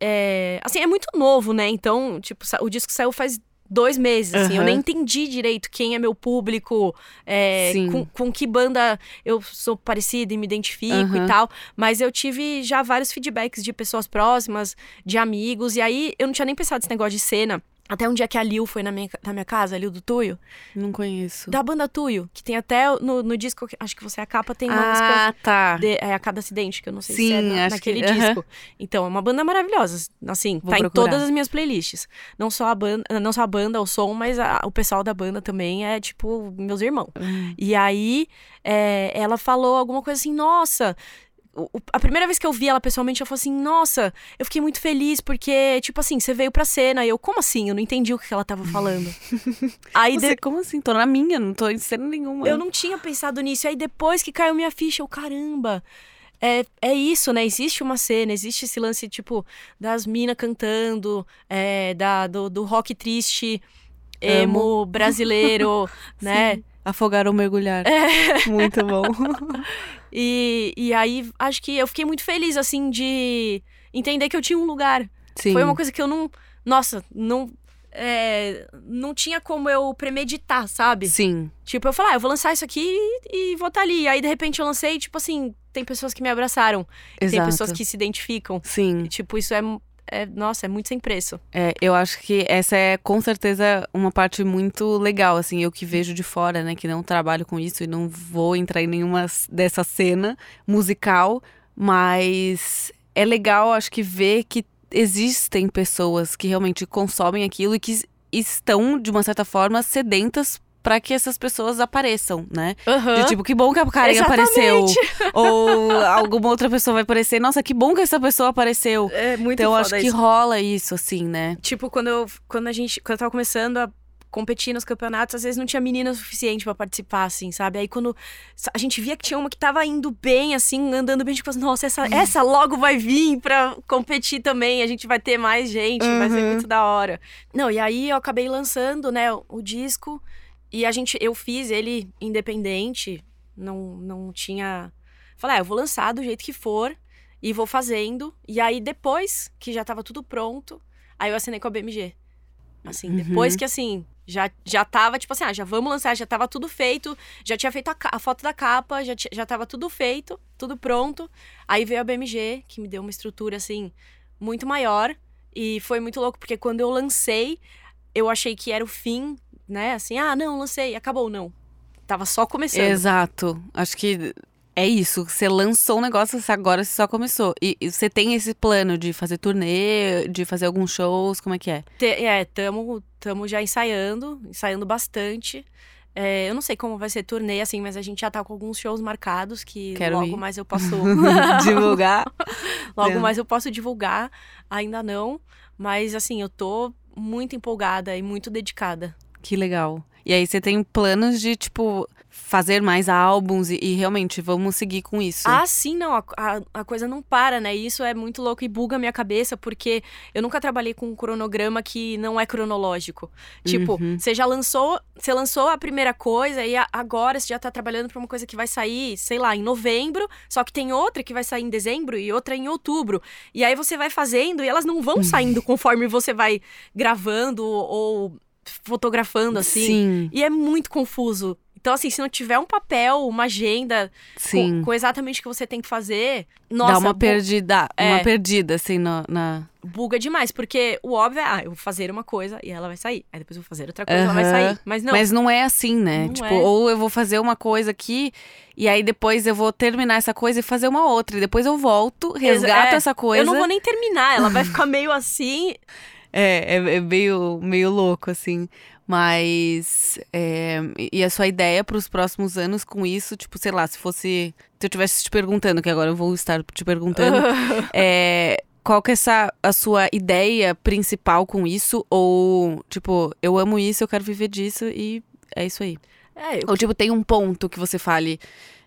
é, assim, é muito novo, né? Então, tipo, o disco saiu faz dois meses, assim. Eu nem entendi direito quem é meu público, é, com, com que banda eu sou parecida e me identifico Aham. e tal. Mas eu tive já vários feedbacks de pessoas próximas, de amigos. E aí, eu não tinha nem pensado nesse negócio de cena. Até um dia que a Lil foi na minha, na minha casa, a Lil do Tuyo. Não conheço. Da banda Tuyo, que tem até no, no disco, que- acho que você é a capa, tem uma música ah, tá. de, é a cada acidente, que eu não sei se é Sim, na- acho naquele que- disco. Então, é uma banda maravilhosa. Assim, Vou tá em procurar. todas as minhas playlists. Não só a banda, não só a banda, o som, mas a- o pessoal da banda também é tipo meus irmãos. Hum. E aí, é, ela falou alguma coisa assim, nossa. O- A primeira vez que eu vi ela pessoalmente, ela falou assim: Nossa, eu fiquei muito feliz porque, tipo assim, você veio pra cena. E eu, como assim? Eu não entendi o que ela tava falando. aí Você, de- como assim? Tô na minha, não tô em cena nenhuma. eu não tinha pensado nisso. Aí depois que caiu minha ficha, eu, caramba. É, é isso, né? Existe uma cena, existe esse lance, tipo, das minas cantando, é, da, do, do rock triste, emo, brasileiro, né? Sim. Afogar ou mergulhar. Muito bom. E, e aí, acho que eu fiquei muito feliz, assim, de entender que eu tinha um lugar. Sim. Foi uma coisa que eu não. Nossa, não. é, não tinha como eu premeditar, sabe? Sim. Tipo, eu falei, ah, eu vou lançar isso aqui e, e vou estar ali. Aí, de repente, eu lancei, tipo assim, tem pessoas que me abraçaram. Exato. Tem pessoas que se identificam. Sim. E, tipo, isso é, é. Nossa, é muito sem preço. É, eu acho que essa é com certeza uma parte muito legal, assim, eu que vejo de fora, né, que não trabalho com isso e não vou entrar em nenhuma dessa cena musical, mas é legal, acho que ver que existem pessoas que realmente consomem aquilo e que estão, de uma certa forma, sedentas pra que essas pessoas apareçam, né? De tipo, que bom que a Karen apareceu. Ou alguma outra pessoa vai aparecer. Nossa, que bom que essa pessoa apareceu. É muito Então, acho que isso. rola isso, assim, né? Tipo, quando eu, quando a gente, quando eu tava começando a competir nos campeonatos, às vezes não tinha menina suficiente pra participar, assim, sabe? Aí quando a gente via que tinha uma que tava indo bem, assim, andando bem, tipo, assim, nossa, essa, essa logo vai vir pra competir também, a gente vai ter mais gente, vai ser Uhum. muito da hora. Não, e aí eu acabei lançando, né, o disco, e a gente, eu fiz ele independente, não, não tinha... Falei, ah, eu vou lançar do jeito que for, e vou fazendo, e aí depois que já tava tudo pronto, Aí eu assinei com a BMG. Assim, Uhum. depois que assim, já, já tava, tipo assim, ah, já vamos lançar, já tava tudo feito, já tinha feito a, a foto da capa, já, já tava tudo feito, tudo pronto. Aí veio a BMG, que me deu uma estrutura, assim, muito maior. E foi muito louco, porque quando eu lancei, eu achei que era o fim, né? Assim, ah, não, lancei, acabou, não. Tava só começando. Exato. Acho que é isso. Você lançou um negócio, agora você só começou. E, e você tem esse plano de fazer turnê, de fazer alguns shows, como é que é? Te- é, tamo, tamo já ensaiando, ensaiando bastante. É, eu não sei como vai ser turnê, assim, mas a gente já tá com alguns shows marcados que Quero logo ir. mais eu posso. Divulgar. logo É. mais eu posso divulgar. Ainda não. Mas assim, eu tô muito empolgada e muito dedicada. Que legal. E aí você tem planos de, tipo, fazer mais álbuns e, e realmente vamos seguir com isso. Ah, sim, não. A, a, a coisa não para, né? E Isso é muito louco e buga a minha cabeça, porque eu nunca trabalhei com um cronograma que não é cronológico. Tipo, Uhum. você já lançou, você lançou a primeira coisa e a- agora você já tá trabalhando pra uma coisa que vai sair, sei lá, em novembro, só que tem outra que vai sair em dezembro e outra em outubro. E aí você vai fazendo e elas não vão saindo conforme você vai gravando ou fotografando, assim. Sim, E é muito confuso. Então, assim, se não tiver um papel, uma agenda sim. com, com exatamente o que você tem que fazer, nossa, Dá uma bu- perdida, uma É. perdida, assim, na... na... buga demais. Porque o óbvio é, ah, eu vou fazer uma coisa e ela vai sair. Aí depois eu vou fazer outra coisa e ela vai sair. Mas não, Mas não é assim, né? Não tipo, é. ou eu vou fazer uma coisa aqui e aí depois eu vou terminar essa coisa e fazer uma outra. E depois eu volto, resgato é, essa coisa. eu não vou nem terminar. Ela vai ficar meio assim. É, é, é meio, meio louco, assim. Mas. é, e a sua ideia para os próximos anos com isso, tipo, sei lá, se fosse. Se eu estivesse te perguntando, que agora eu vou estar te perguntando, é, qual que é essa, a sua ideia principal com isso? Ou, tipo, eu amo isso, eu quero viver disso e é isso aí. É, eu- Ou, tipo, tem um ponto que você fale,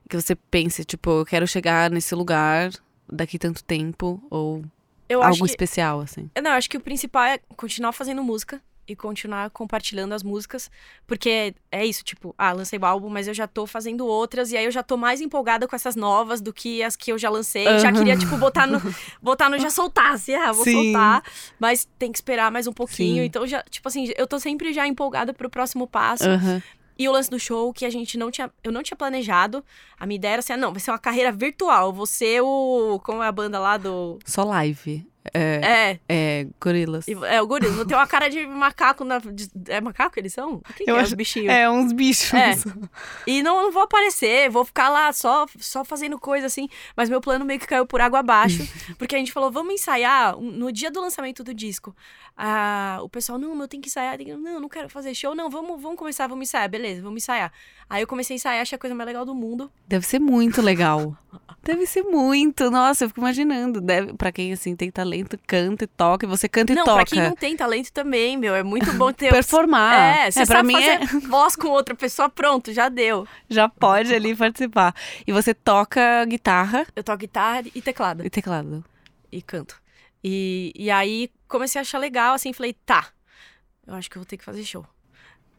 que você pense, tipo, eu quero chegar nesse lugar daqui tanto tempo, ou eu acho algo que. especial, assim. Não, eu acho que o principal é continuar fazendo música e continuar compartilhando as músicas. Porque é isso, tipo, ah, lancei o álbum, mas eu já tô fazendo outras, e aí eu já tô mais empolgada com essas novas do que as que eu já lancei. Já Aham. queria, tipo, botar no. botar no já soltar, assim, ah, vou Sim. soltar. Mas tem que esperar mais um pouquinho. Sim. Então, já, tipo assim, eu tô sempre já empolgada pro próximo passo. Aham. E o lance do show que a gente não tinha. Eu não tinha planejado. A minha ideia era assim: ah, não, vai ser uma carreira virtual. Você o. Como é a banda lá do. Só live. É, É, é gorilas. e- é o gorila. Tem uma cara de macaco na. de- é macaco eles são? Quem que Eu é acho- os bichinhos? É, uns bichos. É. E não, não vou aparecer, vou ficar lá só, só fazendo coisa assim. Mas meu plano meio que caiu por água abaixo. porque a gente falou, vamos ensaiar no dia do lançamento do disco. Ah, o pessoal, não, eu tenho que ensaiar. Que- Não, não quero fazer show. Não, vamos, vamos começar, vamos ensaiar. Beleza, vamos ensaiar. Aí eu comecei a ensaiar, achei a coisa mais legal do mundo. Deve ser muito legal. Deve ser muito. Nossa, eu fico imaginando. Deve, pra quem, assim, tem talento, canta e toca. E você canta e não, toca. pra quem não tem talento também, meu, é muito bom ter... Performar. É, você pra sabe mim fazer é, voz com outra pessoa, pronto, já deu. já pode ali participar. E você toca guitarra Eu toco guitarra e teclado. e teclado. e canto. E, e aí comecei a achar legal, assim, falei, tá, eu acho que eu vou ter que fazer show.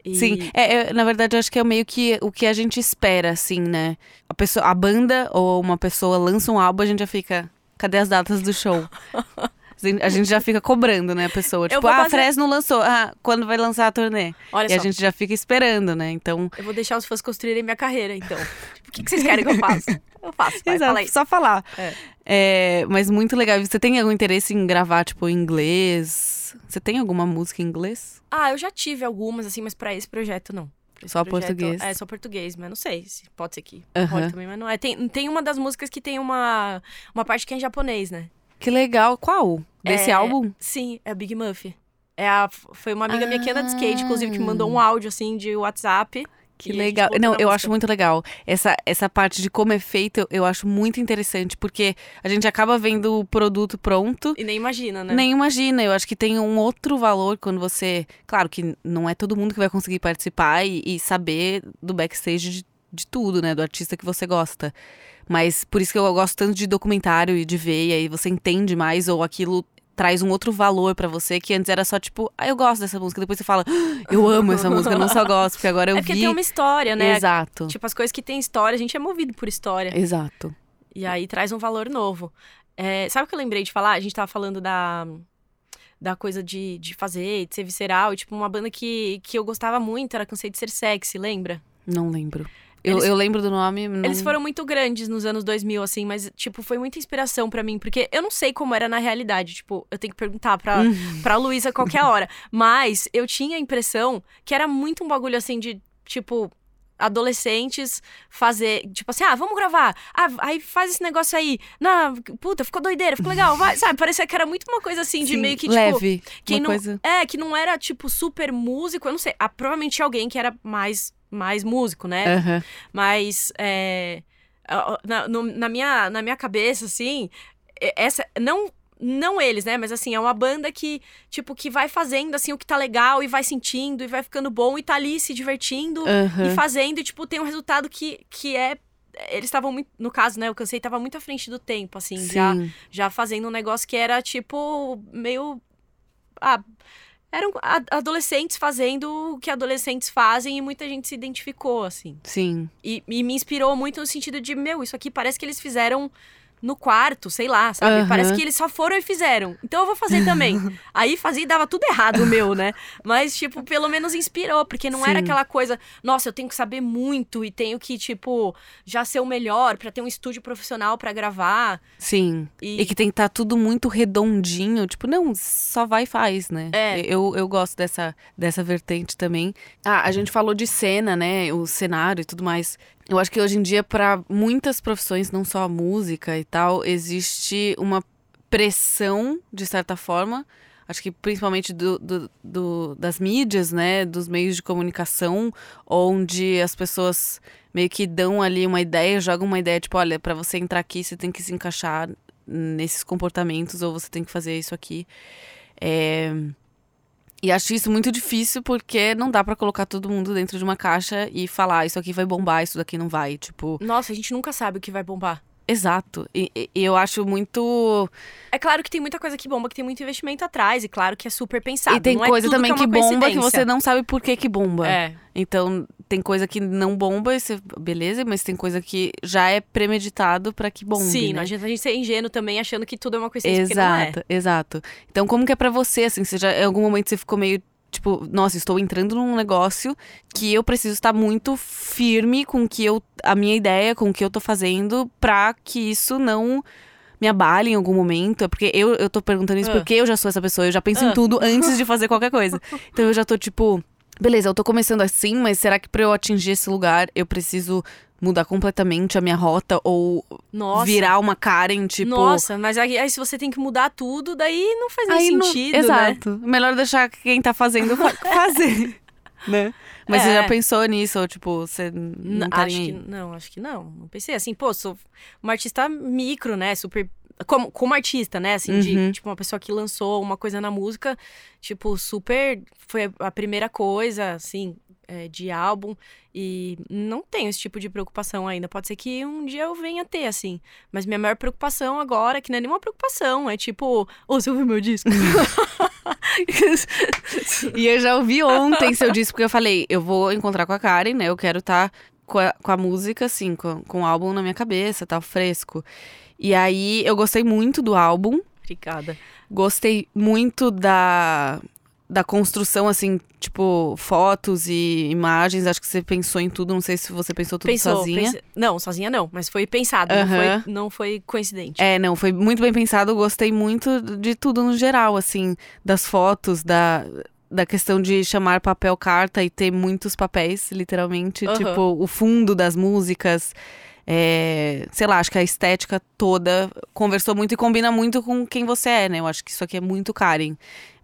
E- Sim, é, é, na verdade, eu acho que é meio que o que a gente espera, assim, né? A, pessoa, a banda ou uma pessoa lança um álbum, a gente já fica. Cadê as datas do show? A gente já fica cobrando, né, a pessoa. Eu Tipo, ah, fazer- Fresno lançou. Ah, quando vai lançar a turnê? Olha e a só, gente já fica esperando, né? Então. eu vou deixar os fãs construírem minha carreira, então. Tipo, o que, que vocês querem que eu faça? Eu faço, Exato, fala só falar. É. É, mas muito legal. Você tem algum interesse em gravar, tipo, em inglês? Você tem alguma música em inglês? Ah, eu já tive algumas, assim, mas pra esse projeto, não. Esse Só projeto- português. É, só português, mas não sei. se Pode ser que Aham. role também, mas não é. Tem, tem uma das músicas que tem uma, uma parte que é em japonês, né? Que legal. Qual? Desse É, álbum? Sim, é Big Muff. É a, foi uma amiga minha que anda de skate, inclusive, que Ah. mandou um áudio, assim, de WhatsApp. Que e legal. botou Não, eu música. acho muito legal. Essa, essa parte de como é feito, eu, eu acho muito interessante, porque a gente acaba vendo o produto pronto. E nem imagina, né? Nem imagina, eu acho que tem um outro valor quando você. Claro que não é todo mundo que vai conseguir participar e, e saber do backstage de, de tudo, né? Do artista que você gosta. Mas por isso que eu gosto tanto de documentário e de ver, e aí você entende mais, ou aquilo traz um outro valor pra você, que antes era só tipo, ah, eu gosto dessa música. Depois você fala, "Ah, eu amo essa música, eu não só gosto, porque agora eu é porque vi. tem uma história, né? Exato. Tipo, as coisas que tem história, a gente é movido por história. Exato. E aí traz um valor novo. É, sabe o que eu lembrei de falar? A gente tava falando da, da coisa de, de fazer, de ser visceral. E, tipo, uma banda que, que eu gostava muito era Cansei de Ser Sexy, lembra? Não lembro. Eu, Eles- eu lembro do nome. Não... Eles foram muito grandes nos anos 2000, assim, mas, tipo, foi muita inspiração pra mim. Porque eu não sei como era na realidade. Tipo, eu tenho que perguntar pra, pra Luísa a qualquer hora. Mas eu tinha a impressão que era muito um bagulho, assim, de, tipo... Adolescentes fazer, tipo assim, ah, vamos gravar. Ah, aí faz esse negócio aí. Não, puta, ficou doideira, ficou legal. Vai, sabe? Parecia que era muito uma coisa assim, de Sim, meio que, tipo. leve. não- coisa. É, que não era, tipo, super músico. Eu não sei. Ah, provavelmente alguém que era mais, mais músico, né? Aham. Mas é, na, no- na minha, na minha cabeça, assim, essa. Não. Não eles, né? Mas assim, é uma banda que, tipo, que vai fazendo assim o que tá legal e vai sentindo e vai ficando bom e tá ali se divertindo e Aham. fazendo, e, tipo, tem um resultado que, que é. Eles estavam muito. No caso, né? Eu cansei, tava muito à frente do tempo, assim, já, já fazendo um negócio que era, tipo, meio. Ah, eram adolescentes fazendo o que adolescentes fazem e muita gente se identificou, assim. Sim. E, e me inspirou muito no sentido de, meu, isso aqui parece que eles fizeram no quarto, sei lá, sabe? Aham. Parece que eles só foram e fizeram. Então eu vou fazer também. Aí fazia e dava tudo errado o meu, né? Mas, tipo, pelo menos inspirou, porque não era Sim. aquela coisa, nossa, eu tenho que saber muito e tenho que, tipo, já ser o melhor pra ter um estúdio profissional pra gravar. Sim. E, E que tem que estar tudo muito redondinho. Tipo, não, só vai e faz, né? É. Eu, eu gosto dessa, dessa vertente também. Ah, a gente falou de cena, né? O cenário e tudo mais. Eu acho que hoje em dia, para muitas profissões, não só a música e tal, existe uma pressão, de certa forma. Acho que principalmente do, do- do- das mídias, né? Dos meios de comunicação, onde as pessoas meio que dão ali uma ideia, jogam uma ideia, tipo, olha, para você entrar aqui, você tem que se encaixar nesses comportamentos, ou você tem que fazer isso aqui. É, E acho isso muito difícil porque não dá pra colocar todo mundo dentro de uma caixa e falar, "Ah, isso aqui vai bombar, isso daqui não vai. Tipo, nossa, a gente nunca sabe o que vai bombar. Exato. E, e- eu acho muito. É claro que tem muita coisa que bomba, que tem muito investimento atrás, e claro que é super pensado. e tem não é coisa tudo também é que, bomba que você não sabe por que que bomba. É. Então, tem coisa que não bomba, e você, beleza, mas tem coisa que já é premeditado pra que bombe. Sim, né? não adianta a gente ser ingênuo também achando que tudo é uma coincidência, porque não é. Exato, exato. Então, como que é pra você, assim, você já, em algum momento você ficou meio, tipo, nossa, estou entrando num negócio que eu preciso estar muito firme com que eu, a minha ideia, com o que eu tô fazendo, pra que isso não me abale em algum momento. É porque eu, eu tô perguntando isso Ah. porque eu já sou essa pessoa. Eu já penso em Ah. tudo antes de fazer qualquer coisa. Então eu já tô tipo, beleza, eu tô começando assim, mas será que pra eu atingir esse lugar eu preciso mudar completamente a minha rota ou Nossa. virar uma Karen, tipo. Nossa, mas aí, aí se você tem que mudar tudo, daí não faz nem Aí não- sentido, né? Exato. Melhor deixar quem tá fazendo fa- fazer, né? Mas você É. já pensou nisso, ou tipo, você não tá acho nem que não, acho que não. Não pensei assim, pô, sou uma artista micro, né? Super. Como, como artista, né? Assim, Uhum. de tipo, uma pessoa que lançou uma coisa na música, tipo, super. Foi a primeira coisa, assim, é, de álbum. E não tenho esse tipo de preocupação ainda. Pode ser que um dia eu venha ter, assim. Mas minha maior preocupação agora, que não é nenhuma preocupação, é tipo, ô, você ouviu meu disco? E eu já ouvi ontem seu disco, porque eu falei, eu vou encontrar com a Karen, né? Eu quero estar com, a, com a música, assim, com, com o álbum na minha cabeça, tá fresco. E aí eu gostei muito do álbum, Obrigada. gostei muito da, da construção, assim, tipo, fotos e imagens. Acho que você pensou em tudo, não sei se você pensou tudo Pensou, sozinha. pense- Não, sozinha não, mas foi pensado, não, Aham. foi, não foi coincidente. É, não, foi muito bem pensado. Gostei muito de tudo no geral, assim, das fotos, da, da questão de chamar papel carta e ter muitos papéis, literalmente. Aham. Tipo, o fundo das músicas. É, sei lá, acho que a estética toda conversou muito e combina muito com quem você é, né? Eu acho que isso aqui é muito Karen.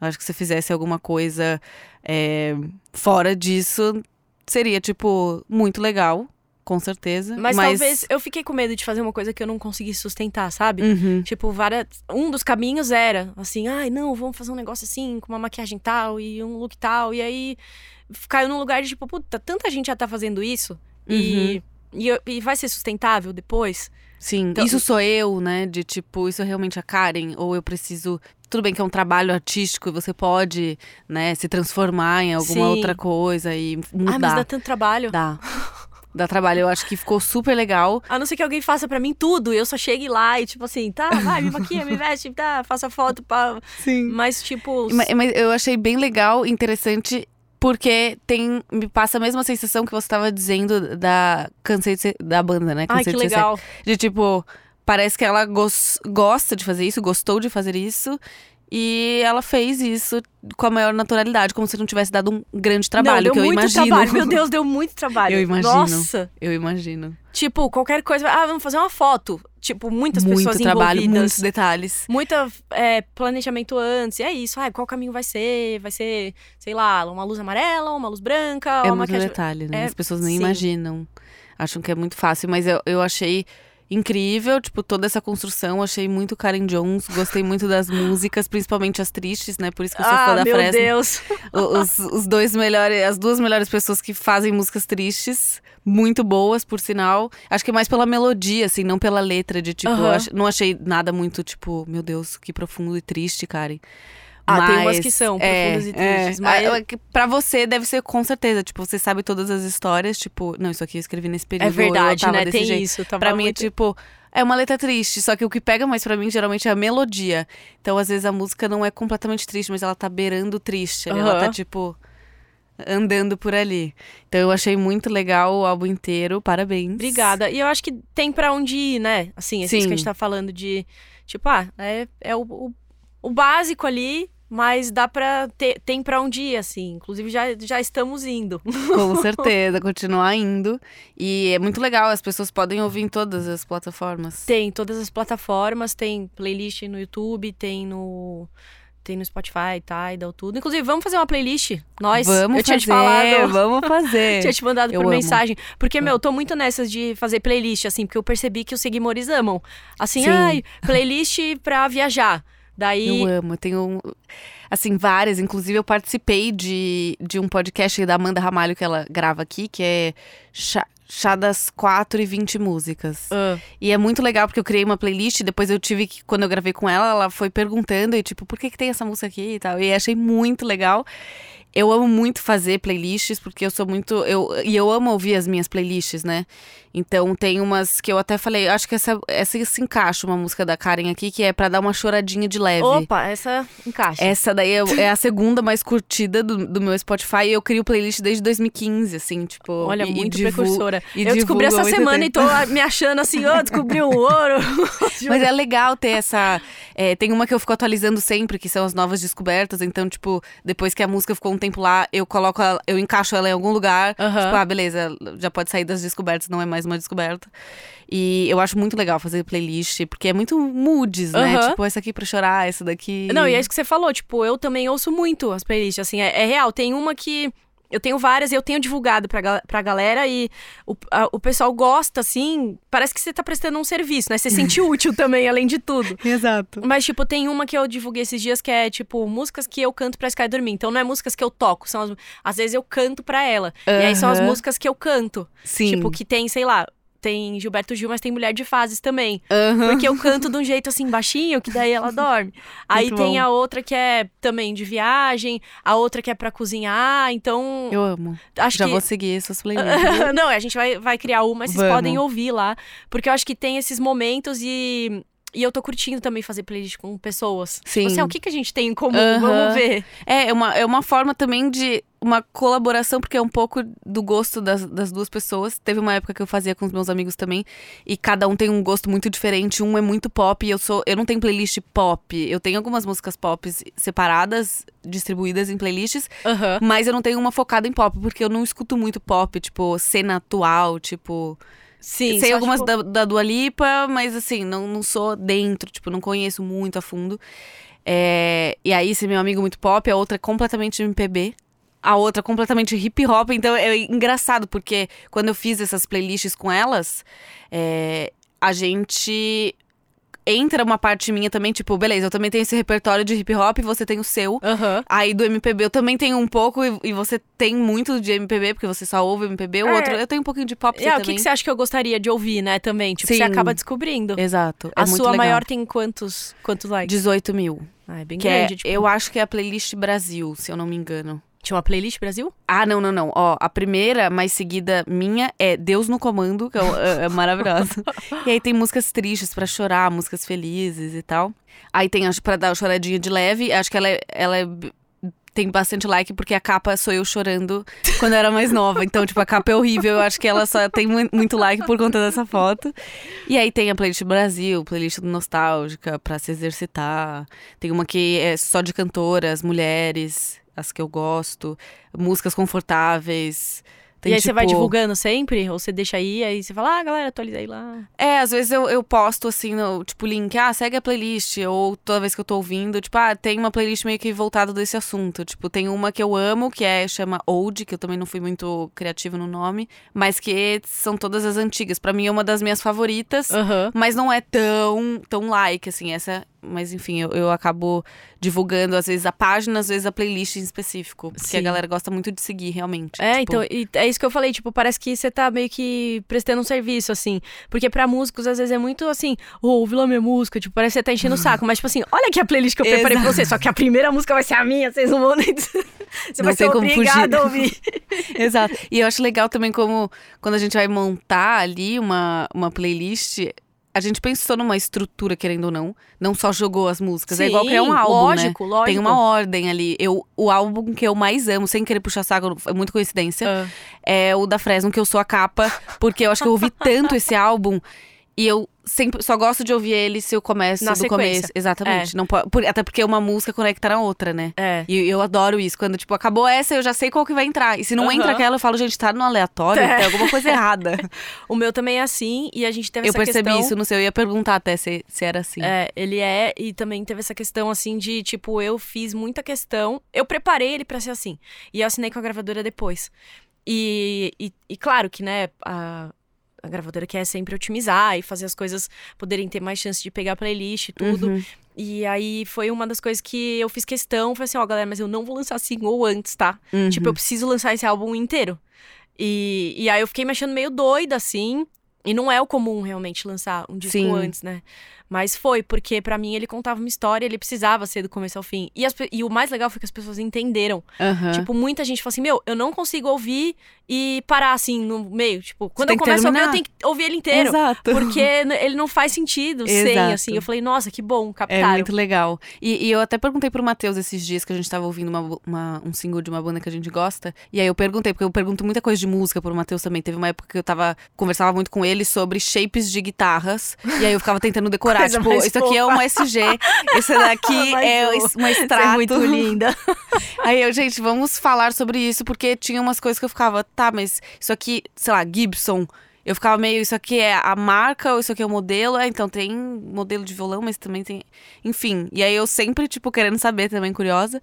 Eu acho que se fizesse alguma coisa é, fora disso, seria, tipo, muito legal, com certeza. Mas, talvez eu fiquei com medo de fazer uma coisa que eu não consegui sustentar, sabe? Uhum. Tipo, várias. Um dos caminhos era assim, ai, não, vamos fazer um negócio assim, com uma maquiagem tal e um look tal. E aí caiu num lugar de tipo, puta, tanta gente já tá fazendo isso. E, e, eu- e vai ser sustentável depois? Sim, Então- isso sou eu, né? De tipo, isso é realmente a Karen? Ou eu preciso. Tudo bem que é um trabalho artístico e você pode, né, se transformar em alguma Sim. outra coisa e mudar. Ai, mas dá tanto trabalho. Dá. Dá trabalho. Eu acho que ficou super legal. A não ser que alguém faça pra mim tudo, e eu só chegue lá e, tipo assim, tá, vai, me maquia, me veste, tá, faça foto, pá. Sim. Mas, tipo. Mas, mas eu achei bem legal, interessante, porque tem. Me passa a mesma sensação que você estava dizendo da Cansei de ser, da banda, né? Ai, Cansei que de Ser legal. De tipo, parece que ela gos- gosta de fazer isso, gostou de fazer isso. E ela fez isso com a maior naturalidade, como se não tivesse dado um grande trabalho, não, deu que eu muito imagino. trabalho. Meu Deus, deu muito trabalho. Eu imagino. Nossa. Eu imagino. Tipo, qualquer coisa. Ah, vamos fazer uma foto. Tipo, muitas muito pessoas trabalho, envolvidas. muitos detalhes. Muita é, planejamento antes. E é isso. Ah, qual caminho vai ser? Vai ser, sei lá, uma luz amarela, uma luz branca, É uma muito maquiagem. detalhe, né? é, As pessoas nem sim. imaginam. Acham que é muito fácil, mas eu, eu achei incrível, tipo, toda essa construção. Achei muito Karen Jones. Gostei muito das músicas, principalmente as tristes, né? Por isso que eu sou ah, fã da meu Fresno. Deus. Os, os dois melhores, as duas melhores pessoas que fazem músicas tristes, muito boas, por sinal. Acho que mais pela melodia, assim, não pela letra, de tipo, eu Aham. ach- não achei nada muito, tipo, meu Deus, que profundo e triste, Karen. Ah, tem umas Mas, que são é, profundas e é. tristes, mas- Ah, é Pra você deve ser com certeza, tipo, você sabe todas as histórias, tipo, não, isso aqui eu escrevi nesse período. É verdade, né? Tem jeito. isso. Tava Pra mim é muito- tipo, é uma letra triste, só que o que pega mais pra mim geralmente é a melodia. Então, às vezes a música não é completamente triste, mas ela tá beirando triste. ali, Ela tá tipo andando por ali. Então eu achei muito legal o álbum inteiro. Parabéns. Obrigada. E eu acho que tem pra onde ir, né? Assim, é isso que a gente tá falando de. Tipo, ah, é, é o, o, o básico ali, mas dá pra. Ter, tem pra onde ir, assim. Inclusive, já, já estamos indo. Com certeza, continuar indo. E é muito legal, as pessoas podem ouvir em todas as plataformas. Tem todas as plataformas, tem playlist no YouTube, tem no. Tem no Spotify, Tidal, tudo. Inclusive, vamos fazer uma playlist? Nós. Vamos eu tinha fazer, te falado. vamos fazer. Tinha te mandado Eu por amo. mensagem. Porque, meu, eu tô muito nessas de fazer playlist, assim, porque eu percebi que os seguidores amam. Assim, Sim. ai, playlist pra viajar. Daí. Eu amo, eu tenho, assim, várias. Inclusive, eu participei de, de um podcast da Amanda Ramalho que ela grava aqui, que é Chá, Chá das 4 e 20 músicas. Ah, E é muito legal, porque eu criei uma playlist, depois eu tive que, quando eu gravei com ela, ela foi perguntando, e tipo, por que, que tem essa música aqui e tal. E achei muito legal. Eu amo muito fazer playlists, porque eu sou muito. Eu, e eu amo ouvir as minhas playlists, né? Então tem umas que eu até falei, acho que essa, essa se encaixa uma música da Karen aqui, que é pra dar uma choradinha de leve. Opa, essa encaixa. Essa daí é, é a segunda mais curtida do, do meu Spotify e eu crio playlist desde 2015, assim, tipo. Olha, e, muito e precursora. eu descobri essa semana tempo. e tô me achando assim, ó, descobri o ouro. Mas é legal ter essa. é, tem uma que eu fico atualizando sempre, que são as novas descobertas. Então, tipo, depois que a música ficou um tempo lá, eu coloco ela, eu encaixo ela em algum lugar. Aham. Tipo, ah, beleza, já pode sair das descobertas, não é mais uma descoberta. E eu acho muito legal fazer playlist, porque é muito moods, né? Aham. Tipo, essa aqui pra chorar, essa daqui. Não, e é isso que você falou, tipo, eu também ouço muito as playlists, assim, é, é real. Tem uma que. Eu tenho várias e eu tenho divulgado pra, pra galera e o, a- o pessoal gosta, assim. Parece que você tá prestando um serviço, né? Você se sente útil também, além de tudo. Exato. Mas, tipo, tem uma que eu divulguei esses dias que é, tipo, músicas que eu canto pra Sky dormir. Então não é músicas que eu toco, são as, às vezes eu canto pra ela. E aí são as músicas que eu canto. Sim. Tipo, que tem, sei lá, tem Gilberto Gil, mas tem Mulher de Fases também. Aham. Porque eu canto de um jeito assim baixinho, que daí ela dorme. Aí Muito tem bom. a outra que é também de viagem, a outra que é pra cozinhar. Então, Eu amo. acho Já que vou seguir essas playlists. não, a gente vai, vai criar uma, vocês Vamos. podem ouvir lá. Porque eu acho que tem esses momentos e. E eu tô curtindo também fazer playlist com pessoas. Sim. Tipo assim, ah, o que, que a gente tem em comum? Vamos ver. É, é uma, é uma forma também de uma colaboração, porque é um pouco do gosto das, das duas pessoas. Teve uma época que eu fazia com os meus amigos também, e cada um tem um gosto muito diferente. Um é muito pop, eu sou. Eu não tenho playlist pop. Eu tenho algumas músicas pop separadas, distribuídas em playlists, mas eu não tenho uma focada em pop, porque eu não escuto muito pop, tipo, cena atual, tipo. Sim. Sei algumas tipo, da, da Dua Lipa, mas assim, não, não sou dentro, tipo, não conheço muito a fundo. É, e aí, esse meu amigo muito pop, a outra é completamente MPB. A outra completamente hip hop. Então é engraçado, porque quando eu fiz essas playlists com elas, é, a gente. Entra uma parte minha também, tipo, beleza, eu também tenho esse repertório de hip hop, você tem o seu. Aham. Aí do MPB eu também tenho um pouco, e, e você tem muito de MPB, porque você só ouve MPB. O É. outro, eu tenho um pouquinho de pop você ah, o que, também. que você acha que eu gostaria de ouvir, né, também? Tipo, Sim. você acaba descobrindo. Exato. É a sua legal. maior tem quantos, quantos likes? 18 mil. Ah, é bem Que é, grande, tipo. eu acho que é a playlist Brasil, se eu não me engano. Tinha uma playlist Brasil? Ah, não, não, não. Ó, a primeira mais seguida minha é Deus no Comando, que é, é- é maravilhosa. e aí tem músicas tristes pra chorar, músicas felizes e tal. Aí tem acho pra dar uma choradinha de leve. Acho que ela é, ela é tem bastante like porque a capa sou eu chorando quando eu era mais nova. Então, tipo, a capa é horrível. Eu acho que ela só tem mu- muito like por conta dessa foto. E aí tem a playlist Brasil, playlist Nostálgica pra se exercitar. Tem uma que é só de cantoras, mulheres, as que eu gosto, músicas confortáveis. Tem, e aí você vai tipo- divulgando sempre? Ou você deixa aí, aí você fala, ah, galera, atualiza aí lá. É, às vezes eu, eu posto assim, no, tipo, link, ah, segue a playlist. Ou toda vez que eu tô ouvindo, tipo, ah, tem uma playlist meio que voltada desse assunto. Tipo, tem uma que eu amo, que é, chama Old, que eu também não fui muito criativa no nome, mas que são todas as antigas. Pra mim é uma das minhas favoritas. Aham. Mas não é tão, tão like, assim, essa. Mas enfim, eu, eu acabo divulgando, às vezes, a página, às vezes a playlist em específico. Porque Sim. a galera gosta muito de seguir, realmente. É, Tipo, então, é isso que eu falei, tipo, parece que você tá meio que prestando um serviço, assim. Porque pra músicos, às vezes, é muito assim, ô, ouve lá minha música, tipo, parece que você tá enchendo o saco. Mas, tipo assim, olha aqui a playlist que eu preparei pra Exato. você, só que a primeira música vai ser a minha, vocês não vão nem... você Não vai ser obrigado a ouvir. Exato. E eu acho legal também como quando a gente vai montar ali uma, uma playlist, a gente pensou numa estrutura, querendo ou não. Não só jogou as músicas. é igual criar um Sim, álbum, lógico, né? lógico. Tem uma ordem ali. Eu, o álbum que eu mais amo, sem querer puxar saco, é muito coincidência, Ah. é o da Fresno, que eu sou a capa. Porque eu acho que eu ouvi tanto esse álbum. E eu sempre só gosto de ouvir ele se eu começo Na do sequência. começo. Exatamente. Não pode, por- até porque uma música conecta na outra, né? É. E eu adoro isso. Quando, tipo, acabou essa, eu já sei qual que vai entrar. E se não entra aquela, eu falo, gente, tá no aleatório, É. tem alguma coisa errada. O meu também é assim, e a gente teve eu essa percebi questão... isso no seu. Eu ia perguntar até se, se era assim. É, ele é, e também teve essa questão assim de, tipo, eu fiz muita questão. Eu preparei ele pra ser assim. E eu assinei com a gravadora depois. E, e, e claro que, né, a, a gravadora quer sempre otimizar e fazer as coisas poderem ter mais chance de pegar playlist e tudo. Uhum. E aí foi uma das coisas que eu fiz questão. Falei assim, ó, galera, mas eu não vou lançar single antes, tá? Uhum. Tipo, eu preciso lançar esse álbum inteiro. E, e aí eu fiquei me achando meio doida, assim. E não é o comum realmente lançar um disco Sim. antes, né? Mas foi, porque pra mim ele contava uma história, ele precisava ser do começo ao fim. E, as e o mais legal foi que as pessoas entenderam. Aham. Tipo, muita gente falou assim: Meu, eu não consigo ouvir e parar assim no meio. Tipo, quando eu começo a ouvir, eu tenho que ouvir ele inteiro. Exato. Porque ele não faz sentido sem, Exato. assim. Eu falei, nossa, que bom, É captaram. muito legal. E, e eu até perguntei pro Matheus esses dias que a gente tava ouvindo uma, uma- um single de uma banda que a gente gosta. E aí eu perguntei, porque eu pergunto muita coisa de música pro Matheus também. Teve uma época que eu tava. Conversava muito com ele sobre shapes de guitarras. E aí eu ficava tentando decorar. Tipo, isso aqui é um SG, esse daqui é uma Você extrato. é muito linda. Aí eu, gente, vamos falar sobre isso, porque tinha umas coisas que eu ficava, tá, mas isso aqui, sei lá, Gibson. Eu ficava meio, isso aqui é a marca ou isso aqui é o modelo? É, então tem modelo de violão, mas também tem. Enfim. E aí eu sempre, tipo, querendo saber também, curiosa.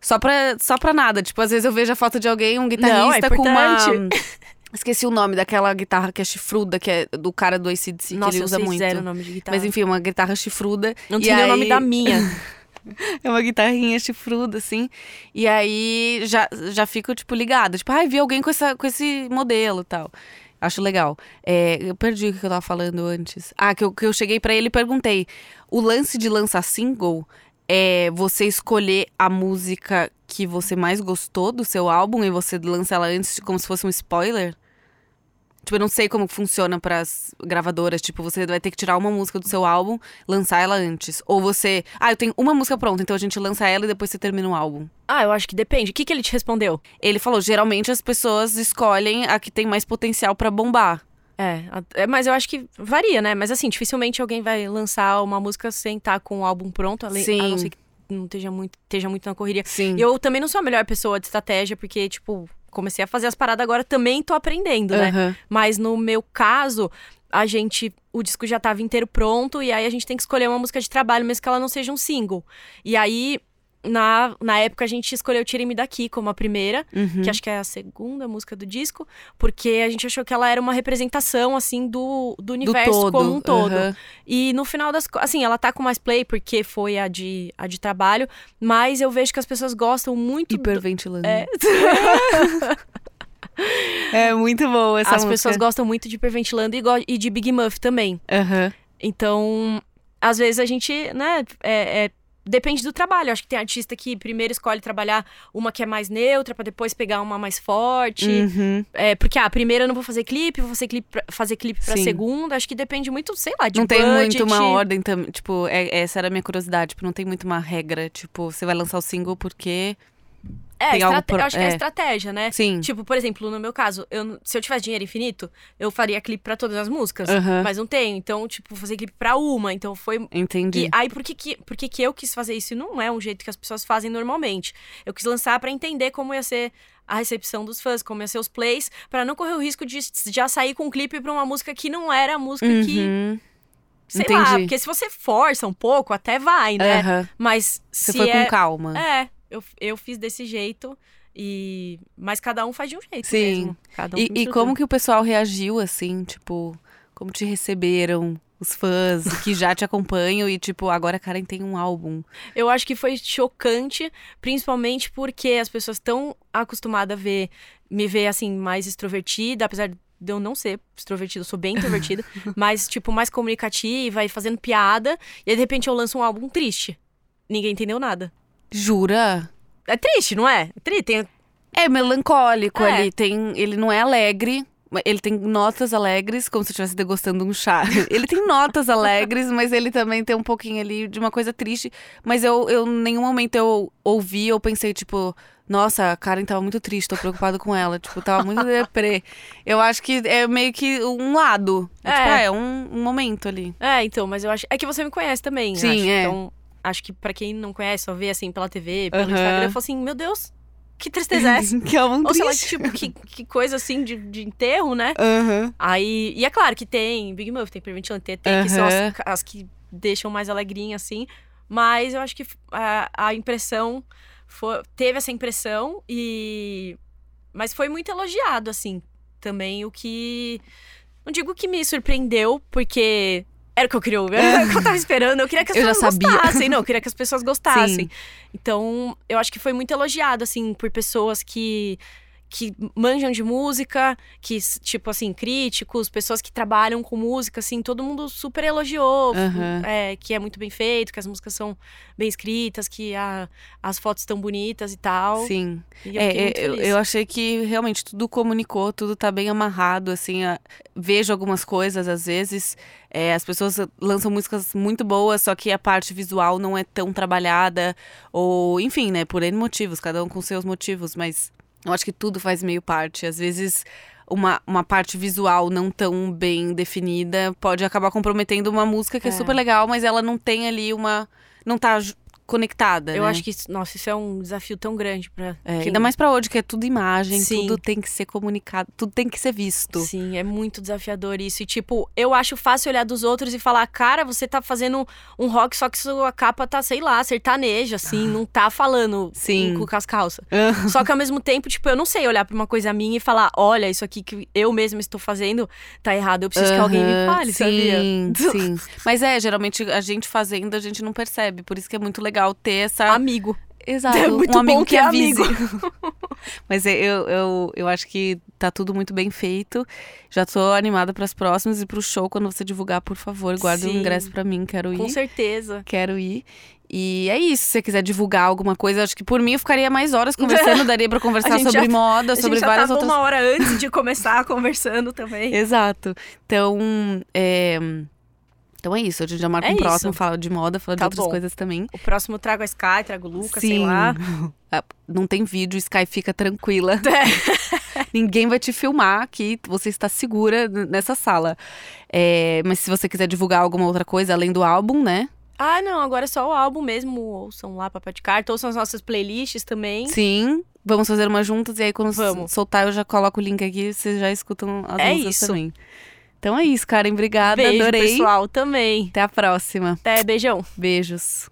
Só pra, só pra nada. Tipo, às vezes eu vejo a foto de alguém, um guitarrista com uma. Esqueci o nome daquela guitarra que é chifruda, que é do cara do ACDC, que Nossa, ele eu usa muito. zero o nome de guitarra. Mas enfim, uma guitarra chifruda. Não tinha nem o nome aí- da minha. é uma guitarrinha chifruda, assim. E aí já, já fico, tipo, ligada. Tipo, ai, vi alguém com, essa, com esse modelo e tal. Acho legal. É, eu perdi o que eu tava falando antes. Ah, que eu, que eu cheguei pra ele e perguntei. O lance de lançar single é você escolher a música que você mais gostou do seu álbum e você lança ela antes, como se fosse um spoiler? Tipo, eu não sei como funciona pras gravadoras. Tipo, você vai ter que tirar uma música do seu álbum, lançar ela antes. Ou você. Ah, eu tenho uma música pronta, então a gente lança ela e depois você termina o álbum. Ah, eu acho que depende. O que, que ele te respondeu? Ele falou: geralmente as pessoas escolhem a que tem mais potencial pra bombar. É, é, mas eu acho que varia, né? Mas assim, dificilmente alguém vai lançar uma música sem estar com o álbum pronto, além, a não Sim. ser que não esteja muito, esteja muito na correria. Sim. E eu também não sou a melhor pessoa de estratégia, porque, tipo, comecei a fazer as paradas agora, também tô aprendendo, né? Aham. Mas no meu caso, a gente. O disco já tava inteiro pronto, e aí a gente tem que escolher uma música de trabalho, mesmo que ela não seja um single. E aí, na, na época, a gente escolheu Tire-me Daqui como a primeira, Uhum. que acho que é a segunda música do disco, porque a gente achou que ela era uma representação, assim, do, do Do universo todo. como um todo. aham. E no final das assim, ela tá com mais play porque foi a de, a de trabalho, mas eu vejo que as pessoas gostam muito. do- Hiperventilando. É, É muito boa essa as música. pessoas gostam muito de Hiperventilando e, e de Big Muff também. Aham. Então, às vezes a gente, né, é, é- depende do trabalho. Acho que tem artista que primeiro escolhe trabalhar uma que é mais neutra pra depois pegar uma mais forte. Uhum. É, porque, ah, a primeira eu não vou fazer clipe, vou fazer clipe pra, fazer clipe pra Sim. segunda. Acho que depende muito, sei lá, de não tem budget. muito uma ordem também. Tipo, é- essa era a minha curiosidade. Tipo, não tem muito uma regra. Tipo, você vai lançar o single porque. É, tem algo por- eu acho que é é. estratégia, né? Sim. Tipo, por exemplo, no meu caso, eu, se eu tivesse dinheiro infinito, eu faria clipe pra todas as músicas. Aham. Mas não tenho. Então, tipo, fazer clipe pra uma. Então foi. Entendi. E aí, por que, que, por que, que eu quis fazer isso? E Não é um jeito que as pessoas fazem normalmente. Eu quis lançar pra entender como ia ser a recepção dos fãs, como ia ser os plays, pra não correr o risco de já sair com um clipe pra uma música que não era a música que. Uhum. Sei lá, Entendi. porque se você força um pouco, até vai, né? Aham. Mas Você se foi é... com calma. É, eu, eu fiz desse jeito. E... Mas cada um faz de um jeito Sim. mesmo. Cada um E, e como que o pessoal reagiu, assim, tipo, como te receberam os fãs que já te acompanham e, tipo, agora a Karen tem um álbum. Eu acho que foi chocante, principalmente porque as pessoas estão acostumadas a ver, me ver assim, mais extrovertida, apesar de eu não ser extrovertida, eu sou bem introvertida, mas, tipo, mais comunicativa e fazendo piada, e aí, de repente eu lanço um álbum triste. Ninguém entendeu nada. Jura? É triste, não é? É tri- Tem... É melancólico É. ali, tem, ele não é alegre. Ele tem notas alegres, como se estivesse degustando um chá. Ele tem notas alegres, mas ele também tem um pouquinho ali de uma coisa triste. Mas eu, eu em nenhum momento eu ouvi ou pensei, tipo, nossa, a Karen tava muito triste, tô preocupado com ela. Tipo, tava muito deprê. Eu acho que é meio que um lado. É, tipo, é um, um momento ali. É, então, mas eu acho... É que você me conhece também, Sim, acho. é. Então, acho que pra quem não conhece, só vê, assim, pela TV, pelo. Instagram, eu falo assim, meu Deus, que tristeza é essa? que é um Ou sei lá, tipo, que, que coisa assim de, de enterro, né? Aí, e é claro que tem Big Muff, tem Perventilante, tem, tem que são as, as que deixam mais alegrinha, assim. Mas eu acho que a, a impressão foi, teve essa impressão e. Mas foi muito elogiado, assim, também, o que. Não digo que me surpreendeu, porque era o que eu queria ouvir, era o que eu tava esperando. Eu queria que as Eu já pessoas sabia. gostassem, não, eu queria que as pessoas gostassem. Sim. Então, eu acho que foi muito elogiado, assim, por pessoas que, que manjam de música, que, tipo assim, críticos, pessoas que trabalham com música, assim, todo mundo super elogiou, Aham. é, que é muito bem feito, que as músicas são bem escritas, que a- as fotos estão bonitas e tal. Sim. E eu É, é, eu, eu achei que realmente tudo comunicou, tudo tá bem amarrado, assim. a- vejo algumas coisas, às vezes, é, as pessoas lançam músicas muito boas, só que a parte visual não é tão trabalhada, ou enfim, né, por N motivos, cada um com seus motivos, mas eu acho que tudo faz meio parte. Às vezes. Uma, uma parte visual não tão bem definida pode acabar comprometendo uma música que é, É. super legal, mas ela não tem ali uma. Não tá conectada. Eu né? acho que, isso- nossa, isso é um desafio tão grande pra. É, quem- ainda mais pra hoje, que é tudo imagem, Sim. tudo tem que ser comunicado, tudo tem que ser visto. Sim, é muito desafiador isso. E, tipo, eu acho fácil olhar dos outros e falar, cara, você tá fazendo um rock, só que sua capa tá, sei lá, sertaneja, assim, não tá falando Ah. Sim. com, com as calças. Só que ao mesmo tempo, tipo, eu não sei olhar pra uma coisa minha e falar, olha, isso aqui que eu mesma estou fazendo tá errado. Eu preciso que alguém me fale, sabia? sim, sim. Mas é, geralmente a gente fazendo, a gente não percebe. Por isso que é muito legal ter essa. Amigo. Exato, É muito um amigo bom que avise. amigo. Mas é, eu, eu, eu acho que tá tudo muito bem feito. Já tô animada pras próximas e pro show, quando você divulgar, por favor, guarde o Sim. ingresso pra mim, quero ir. Com certeza. Quero ir. E é isso, se você quiser divulgar alguma coisa, acho que por mim eu ficaria mais horas conversando, daria pra conversar sobre já- moda, sobre várias outras uma hora antes de começar conversando também. Exato. Então, é... então é isso. A gente já marca É um próximo, isso. fala de moda, fala de Tá outras bom. coisas também. O próximo eu trago a Sky, trago o Lucas, sei lá. Ah, Não tem vídeo, Sky fica tranquila. É. Ninguém vai te filmar aqui, você está segura nessa sala. É, mas se você quiser divulgar alguma outra coisa além do álbum, né? Ah, não, agora é só o álbum mesmo. Ouçam lá Papel de Carta, ouçam as nossas playlists também. Sim. Vamos fazer uma juntas e aí quando Vamos. soltar eu já coloco o link aqui, vocês já escutam as É músicas isso. também. Então é isso, Karen. Obrigada, Beijo, adorei. pessoal, também. Até a próxima. Até, beijão. Beijos.